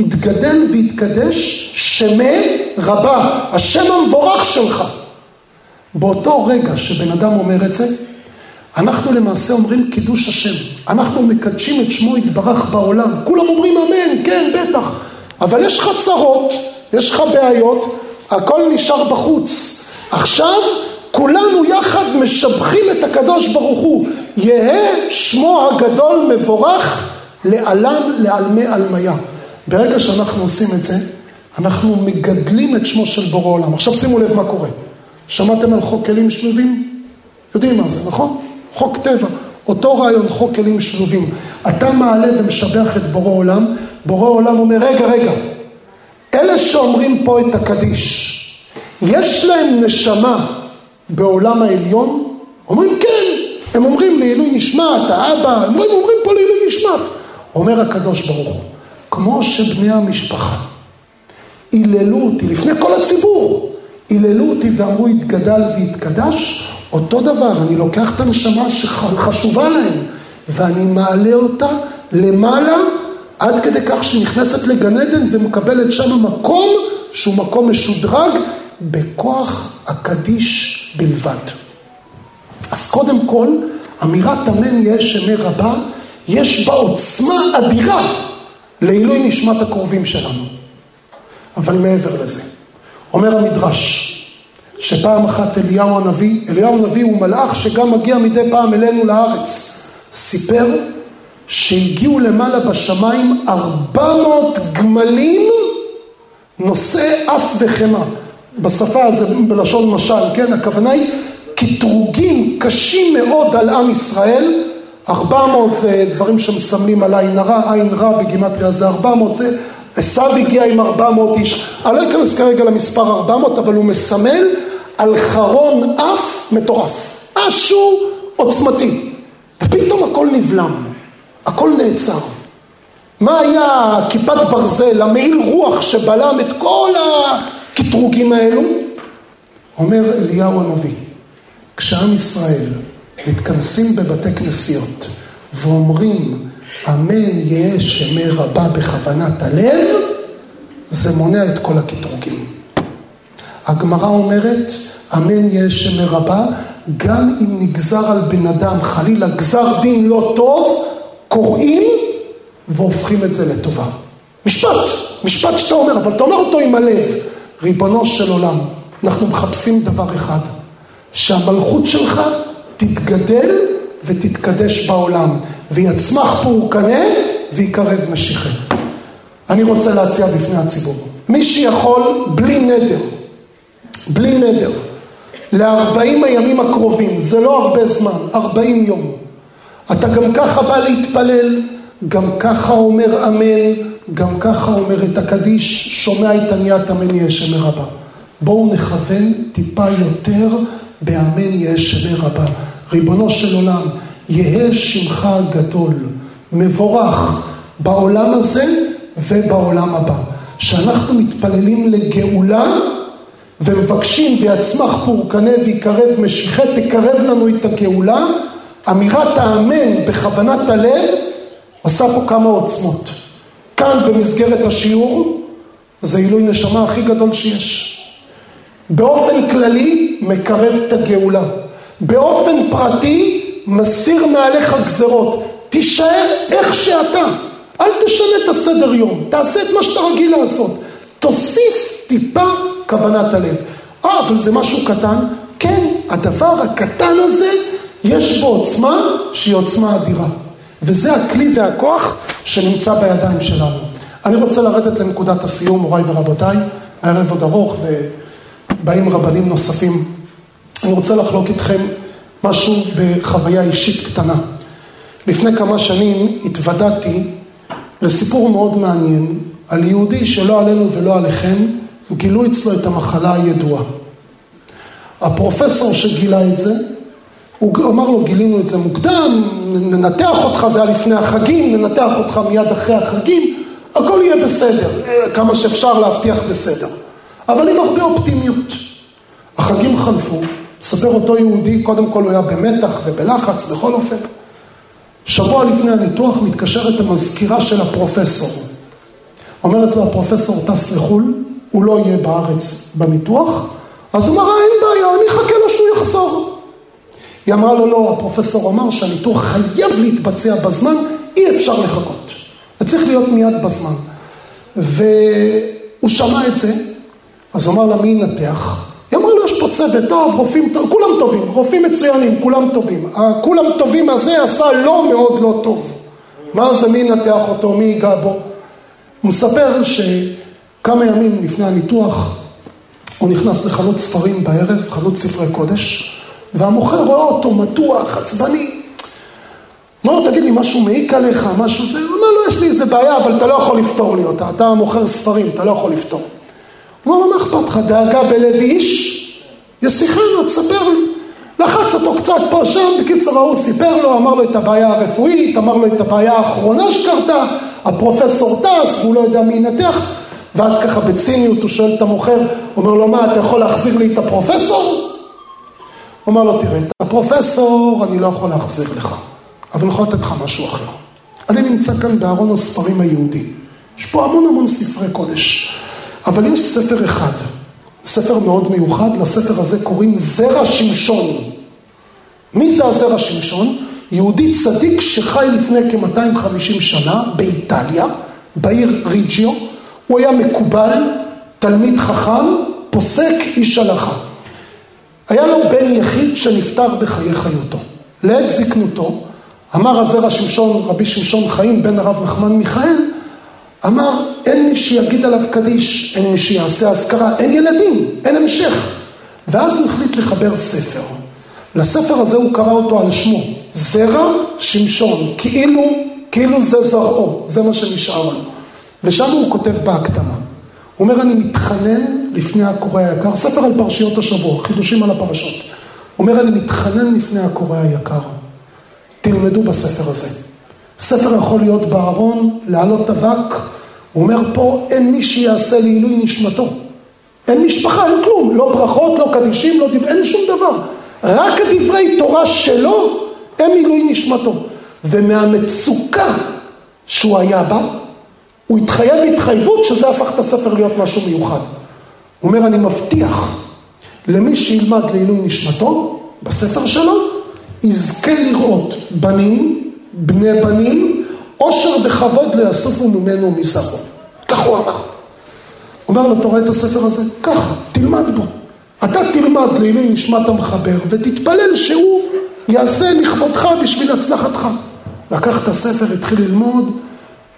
התגדל והתקדש שמי רבה, השם המבורך שלך. באותו רגע שבן אדם אומר את זה, אנחנו למעשה אומרים קידוש השם. אנחנו מקדשים את שמו יתברך בעולם. כולם אומרים אמן, כן, בטח. אבל יש לך צרות, יש לך בעיות, הכל נשאר בחוץ. עכשיו כולנו יחד משבחים את הקדוש ברוך הוא. יהא שמו הגדול מבורך לעלם לעלמי עלמיה. ברגע שאנחנו עושים את זה, אנחנו מגדלים את שמו של בורא עולם. עכשיו שימו לב מה קורה. שמעתם על חוק כלים שלובים? יודעים מה זה, נכון? חוק טבע. אותו רעיון, חוק כלים שלובים. אתה מעלה ומשבח את בורא עולם, בורא עולם אומר, רגע, רגע, אלה שאומרים פה את הקדיש, יש להם נשמה בעולם העליון? אומרים כן, הם אומרים לעילוי נשמת, האבא, הם אומרים פה לעילוי נשמת. אומר הקדוש ברוך הוא, כמו שבני המשפחה היללו אותי לפני כל הציבור, היללו אותי ואמרו התגדל והתקדש, אותו דבר, אני לוקח את הנשמה שחשובה להם ואני מעלה אותה למעלה עד כדי כך שהיא נכנסת לגן עדן ומקבלת שם מקום שהוא מקום משודרג בכוח הקדיש בלבד. אז קודם כל, אמירת אמן יש שמי רבה, יש בה עוצמה אדירה לעילוי נשמת הקרובים שלנו. אבל מעבר לזה, אומר המדרש, שפעם אחת אליהו הנביא, אליהו הנביא הוא מלאך שגם מגיע מדי פעם אלינו לארץ, סיפר שהגיעו למעלה בשמיים ארבע מאות גמלים נושאי אף וחמא. בשפה הזו בלשון משל, כן? הכוונה היא קטרוגים קשים מאוד על עם ישראל, ארבע מאות זה דברים שמסמלים על עין הרע, עין רע בגימטריה זה ארבע מאות זה, עשו הגיע עם ארבע מאות איש, אני לא אכנס כרגע למספר ארבע מאות אבל הוא מסמל על חרון אף מטורף, משהו עוצמתי, ופתאום הכל נבלם, הכל נעצר. מה היה כיפת ברזל, המעיל רוח שבלם את כל הקטרוגים האלו? אומר אליהו הנביא, כשעם ישראל מתכנסים בבתי כנסיות ואומרים אמן יהיה שמי רבה בכוונת הלב, זה מונע את כל הקטרוגים. הגמרא אומרת, אמן יהיה שמי רבה, גם אם נגזר על בן אדם חלילה גזר דין לא טוב, קוראים והופכים את זה לטובה. משפט, משפט שאתה אומר, אבל אתה אומר אותו עם הלב. ריבונו של עולם, אנחנו מחפשים דבר אחד, שהמלכות שלך תתגדל ותתקדש בעולם, ויצמח פורקנה ויקרב משיחי. אני רוצה להציע בפני הציבור, מי שיכול בלי נדר, בלי נדר, לארבעים הימים הקרובים, זה לא הרבה זמן, ארבעים יום. אתה גם ככה בא להתפלל, גם ככה אומר אמן, גם ככה אומר את הקדיש, שומע את עניית אמן יהיה שמי רבה. בואו נכוון טיפה יותר באמן יהיה שמי רבה. ריבונו של עולם, יהא שמך הגדול, מבורך בעולם הזה ובעולם הבא. שאנחנו מתפללים לגאולה ומבקשים ויצמח פורקנה ויקרב משיחי, תקרב לנו את הגאולה, אמירת האמן בכוונת הלב עושה פה כמה עוצמות. כאן במסגרת השיעור זה עילוי נשמה הכי גדול שיש. באופן כללי מקרב את הגאולה. באופן פרטי מסיר מעליך גזרות. תישאר איך שאתה. אל תשנה את הסדר יום. תעשה את מה שאתה רגיל לעשות. תוסיף טיפה כוונת הלב. אה, אבל זה משהו קטן? כן, הדבר הקטן הזה, יש בו עוצמה שהיא עוצמה אדירה. וזה הכלי והכוח שנמצא בידיים שלנו. אני רוצה לרדת לנקודת הסיום, מוריי ורבותיי, הערב עוד ארוך ובאים רבנים נוספים. אני רוצה לחלוק איתכם משהו בחוויה אישית קטנה. לפני כמה שנים התוודעתי לסיפור מאוד מעניין על יהודי שלא עלינו ולא עליכם, גילו אצלו את המחלה הידועה. הפרופסור שגילה את זה, הוא אמר לו, גילינו את זה מוקדם, ננתח אותך, זה היה לפני החגים, ננתח אותך מיד אחרי החגים, הכל יהיה בסדר, כמה שאפשר להבטיח בסדר. אבל עם הרבה אופטימיות. החגים חלפו, מספר אותו יהודי, קודם כל הוא היה במתח ובלחץ, בכל אופן. שבוע לפני הניתוח מתקשרת המזכירה של הפרופסור. אומרת לו, הפרופסור טס לחו"ל, הוא לא יהיה בארץ בניתוח, אז הוא אמר, אה, אין בעיה, אני אחכה לו שהוא יחזור. היא אמרה לו, לא, הפרופסור אמר שהניתוח חייב להתבצע בזמן, אי אפשר לחכות. זה צריך להיות מיד בזמן. והוא שמע את זה, אז הוא אמר לה, מי ינתח? היא אמרה לו, יש פה צוות טוב, רופאים כולם טובים, רופאים מצוינים, כולם טובים. הכולם טובים הזה עשה לא מאוד לא טוב. מה זה, מי ינתח אותו, מי ייגע בו? הוא מספר שכמה ימים לפני הניתוח, הוא נכנס לחנות ספרים בערב, חנות ספרי קודש, והמוכר רואה אותו מתוח, עצבני. אמר לו, תגיד לי, משהו מעיק עליך, משהו זה? הוא אומר לו, יש לי איזה בעיה, אבל אתה לא יכול לפתור לי אותה. אתה מוכר ספרים, אתה לא יכול לפתור. הוא אמר לו, מה אכפת לך? דאגה בלב איש? ישיחנה, תספר לי. לחץ אותו קצת פה, שם, בקיצר ההוא סיפר לו, אמר לו את הבעיה הרפואית, אמר לו את הבעיה האחרונה שקרתה, הפרופסור טס, והוא לא יודע מי ינתח, ואז ככה בציניות הוא שואל את המוכר, אומר לו, מה, אתה יכול להחזיר לי את הפרופסור? הוא אומר לו, תראה, את הפרופסור אני לא יכול להחזיר לך, אבל אני יכול לתת לך משהו אחר. אני נמצא כאן בארון הספרים היהודי. יש פה המון המון ספרי קודש, אבל יש ספר אחד, ספר מאוד מיוחד, לספר הזה קוראים זרע שמשון. מי זה הזרע שמשון? יהודי צדיק שחי לפני כ-250 שנה באיטליה, בעיר ריג'יו. הוא היה מקובל, תלמיד חכם, פוסק איש הלכה. היה לו בן יחיד שנפטר בחיי חיותו. לעת זקנותו, אמר הזרע שמשון, רבי שמשון חיים, בן הרב נחמן מיכאל, אמר, אין מי שיגיד עליו קדיש, אין מי שיעשה אזכרה, אין ילדים, אין המשך. ואז הוא החליט לחבר ספר. לספר הזה הוא קרא אותו על שמו, זרע שמשון, כאילו, כאילו זה זרעו, זה מה שנשאר לו. ושם הוא כותב בהקדמה. הוא אומר, אני מתחנן לפני הקורא היקר, ספר על פרשיות השבוע, חידושים על הפרשות. הוא אומר, אני מתחנן לפני הקורא היקר. תלמדו בספר הזה. ספר יכול להיות בארון, להעלות אבק. הוא אומר פה, אין מי שיעשה לעילוי נשמתו. אין משפחה, אין כלום. לא ברכות, לא קדישים, לא דברי, אין שום דבר. רק הדברי תורה שלו הם עילוי נשמתו. ומהמצוקה שהוא היה בה, הוא התחייב התחייבות שזה הפך את הספר להיות משהו מיוחד. הוא אומר, אני מבטיח למי שילמד לעילוי נשמתו, בספר שלו, יזכה לראות בנים, בני בנים, עושר וכבוד לא יסופו ממנו ומזרעו. כך הוא אמר. אומר לו, אתה רואה את הספר הזה? כך, תלמד בו. אתה תלמד לעילוי נשמת המחבר ותתפלל שהוא יעשה לכבודך בשביל הצלחתך. לקח את הספר, התחיל ללמוד,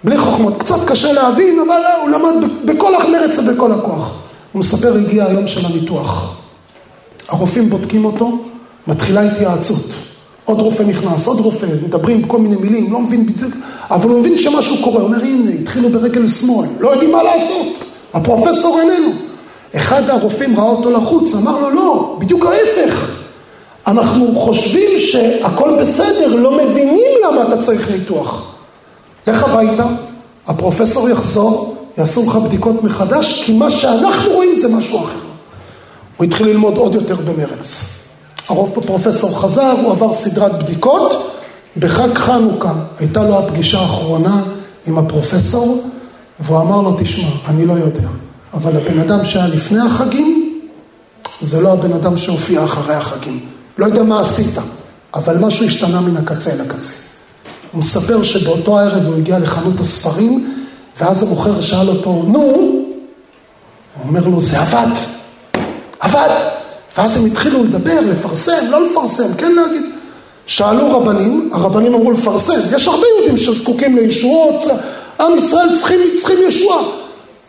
בלי חוכמות. קצת קשה להבין, אבל הוא למד בכל המרץ ובכל הכוח. הוא מספר, הגיע היום של הניתוח. הרופאים בודקים אותו, מתחילה התייעצות. עוד רופא נכנס, עוד רופא, מדברים כל מיני מילים, לא מבין בדיוק, אבל הוא מבין שמשהו קורה. הוא אומר, הנה, התחילו ברגל שמאל, לא יודעים מה לעשות. הפרופסור איננו. אחד הרופאים ראה אותו לחוץ, אמר לו, לא, בדיוק ההפך. אנחנו חושבים שהכל בסדר, לא מבינים למה אתה צריך ניתוח. לך הביתה, הפרופסור יחזור, יעשו לך בדיקות מחדש, כי מה שאנחנו רואים זה משהו אחר. הוא התחיל ללמוד עוד יותר במרץ. הרוב פרופסור חזר, הוא עבר סדרת בדיקות. בחג חנוכה הייתה לו הפגישה האחרונה עם הפרופסור, והוא אמר לו, תשמע, אני לא יודע, אבל הבן אדם שהיה לפני החגים, זה לא הבן אדם שהופיע אחרי החגים. לא יודע מה עשית, אבל משהו השתנה מן הקצה אל הקצה. הוא מספר שבאותו הערב הוא הגיע לחנות הספרים, ואז המוכר שאל אותו, נו? הוא אומר לו, זה עבד. עבד. ואז הם התחילו לדבר, לפרסם, לא לפרסם, כן להגיד. שאלו רבנים, הרבנים אמרו לפרסם. יש הרבה יהודים שזקוקים לישועות, עם ישראל צריכים, צריכים ישועה.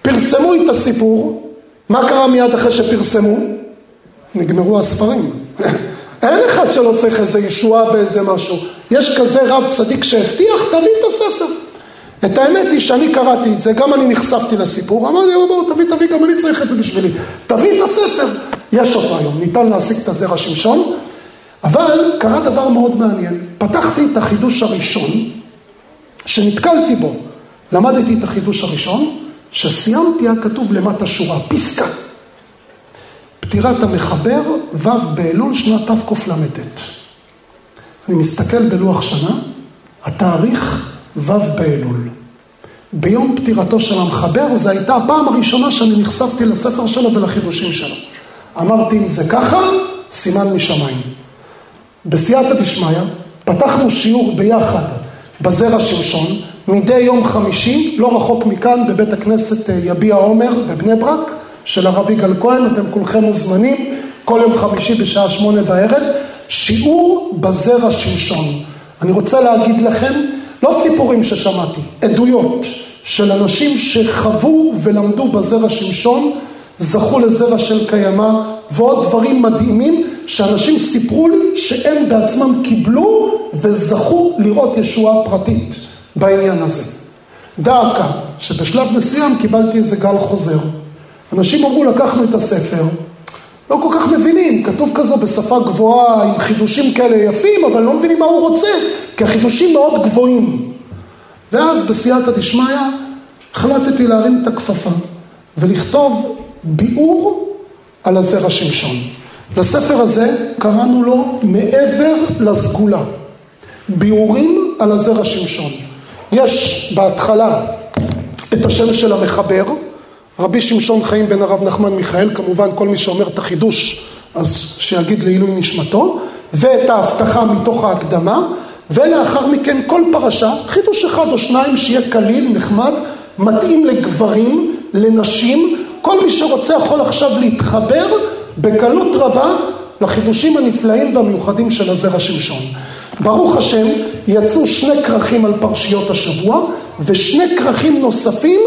פרסמו את הסיפור, מה קרה מיד אחרי שפרסמו? נגמרו הספרים. אין אחד שלא צריך איזה ישועה באיזה משהו. יש כזה רב צדיק שהבטיח, תביא את הספר. את האמת היא שאני קראתי את זה, גם אני נחשפתי לסיפור, אמרתי, בואו תביא, תביא, גם אני צריך את זה בשבילי. תביא את הספר. יש אותו היום, ניתן להשיג את הזרע שמשון, אבל קרה דבר מאוד מעניין. פתחתי את החידוש הראשון, שנתקלתי בו. למדתי את החידוש הראשון, שסיימתי הכתוב למטה שורה, פסקה. פטירת המחבר, ו' באלול, שנת תקל"ט. אני מסתכל בלוח שנה, התאריך ו' באלול. ביום פטירתו של המחבר, זו הייתה הפעם הראשונה שאני נחשפתי לספר שלו ולחידושים שלו. אמרתי, אם זה ככה, סימן משמיים. בסייעתא דשמיא, פתחנו שיעור ביחד בזרע שמשון, מדי יום חמישי, לא רחוק מכאן, בבית הכנסת אה, יביע עומר בבני ברק, של הרב יגאל כהן, אתם כולכם מוזמנים, כל יום חמישי בשעה שמונה בערב, שיעור בזרע שמשון. אני רוצה להגיד לכם, לא סיפורים ששמעתי, עדויות של אנשים שחוו ולמדו בזרע שמשון, זכו לזרע של קיימא ועוד דברים מדהימים שאנשים סיפרו לי שהם בעצמם קיבלו וזכו לראות ישועה פרטית בעניין הזה. דאקה, שבשלב מסוים קיבלתי איזה גל חוזר. אנשים אמרו, לקחנו את הספר, לא כל כך מבינים, כתוב כזו בשפה גבוהה עם חידושים כאלה יפים, אבל לא מבינים מה הוא רוצה, כי החידושים מאוד גבוהים. ואז בסייעתא דשמיא החלטתי להרים את הכפפה ולכתוב ביאור על הזרע שמשון. לספר הזה קראנו לו מעבר לסגולה. ביאורים על הזרע שמשון. יש בהתחלה את השם של המחבר, רבי שמשון חיים בן הרב נחמן מיכאל, כמובן כל מי שאומר את החידוש אז שיגיד לעילוי נשמתו, ואת ההבטחה מתוך ההקדמה, ולאחר מכן כל פרשה, חידוש אחד או שניים שיהיה קליל, נחמד, מתאים לגברים, לנשים, כל מי שרוצה יכול עכשיו להתחבר בקלות רבה לחידושים הנפלאים והמיוחדים של הזרע שמשון. ברוך השם, יצאו שני כרכים על פרשיות השבוע ושני כרכים נוספים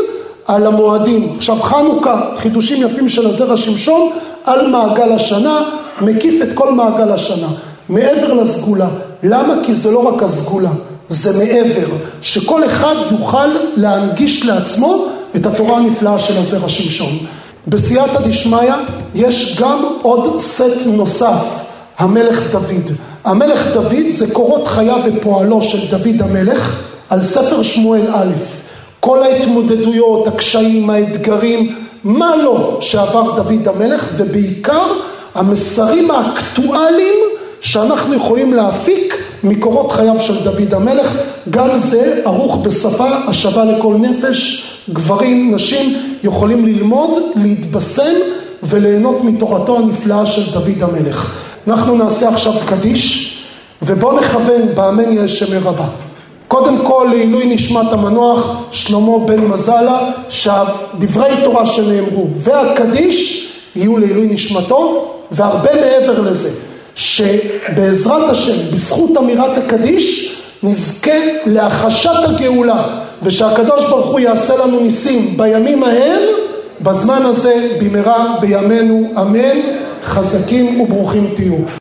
על המועדים. עכשיו חנוכה, חידושים יפים של הזרע שמשון על מעגל השנה, מקיף את כל מעגל השנה. מעבר לסגולה. למה? כי זה לא רק הסגולה, זה מעבר. שכל אחד יוכל להנגיש לעצמו את התורה הנפלאה של הזרע שמשון. בסייעתא דשמיא יש גם עוד סט נוסף, המלך דוד. המלך דוד זה קורות חייו ופועלו של דוד המלך על ספר שמואל א', כל ההתמודדויות, הקשיים, האתגרים, מה לא שעבר דוד המלך ובעיקר המסרים האקטואליים שאנחנו יכולים להפיק מקורות חייו של דוד המלך, גם זה ערוך בשפה השווה לכל נפש, גברים, נשים, יכולים ללמוד, להתבשם וליהנות מתורתו הנפלאה של דוד המלך. אנחנו נעשה עכשיו קדיש, ובואו נכוון באמן יהיה שמי רבה. קודם כל לעילוי נשמת המנוח שלמה בן מזלה, שהדברי תורה שנאמרו והקדיש יהיו לעילוי נשמתו, והרבה מעבר לזה. שבעזרת השם, בזכות אמירת הקדיש, נזכה להחשת הגאולה, ושהקדוש ברוך הוא יעשה לנו ניסים בימים ההם, בזמן הזה, במהרה בימינו, אמן, חזקים וברוכים תהיו.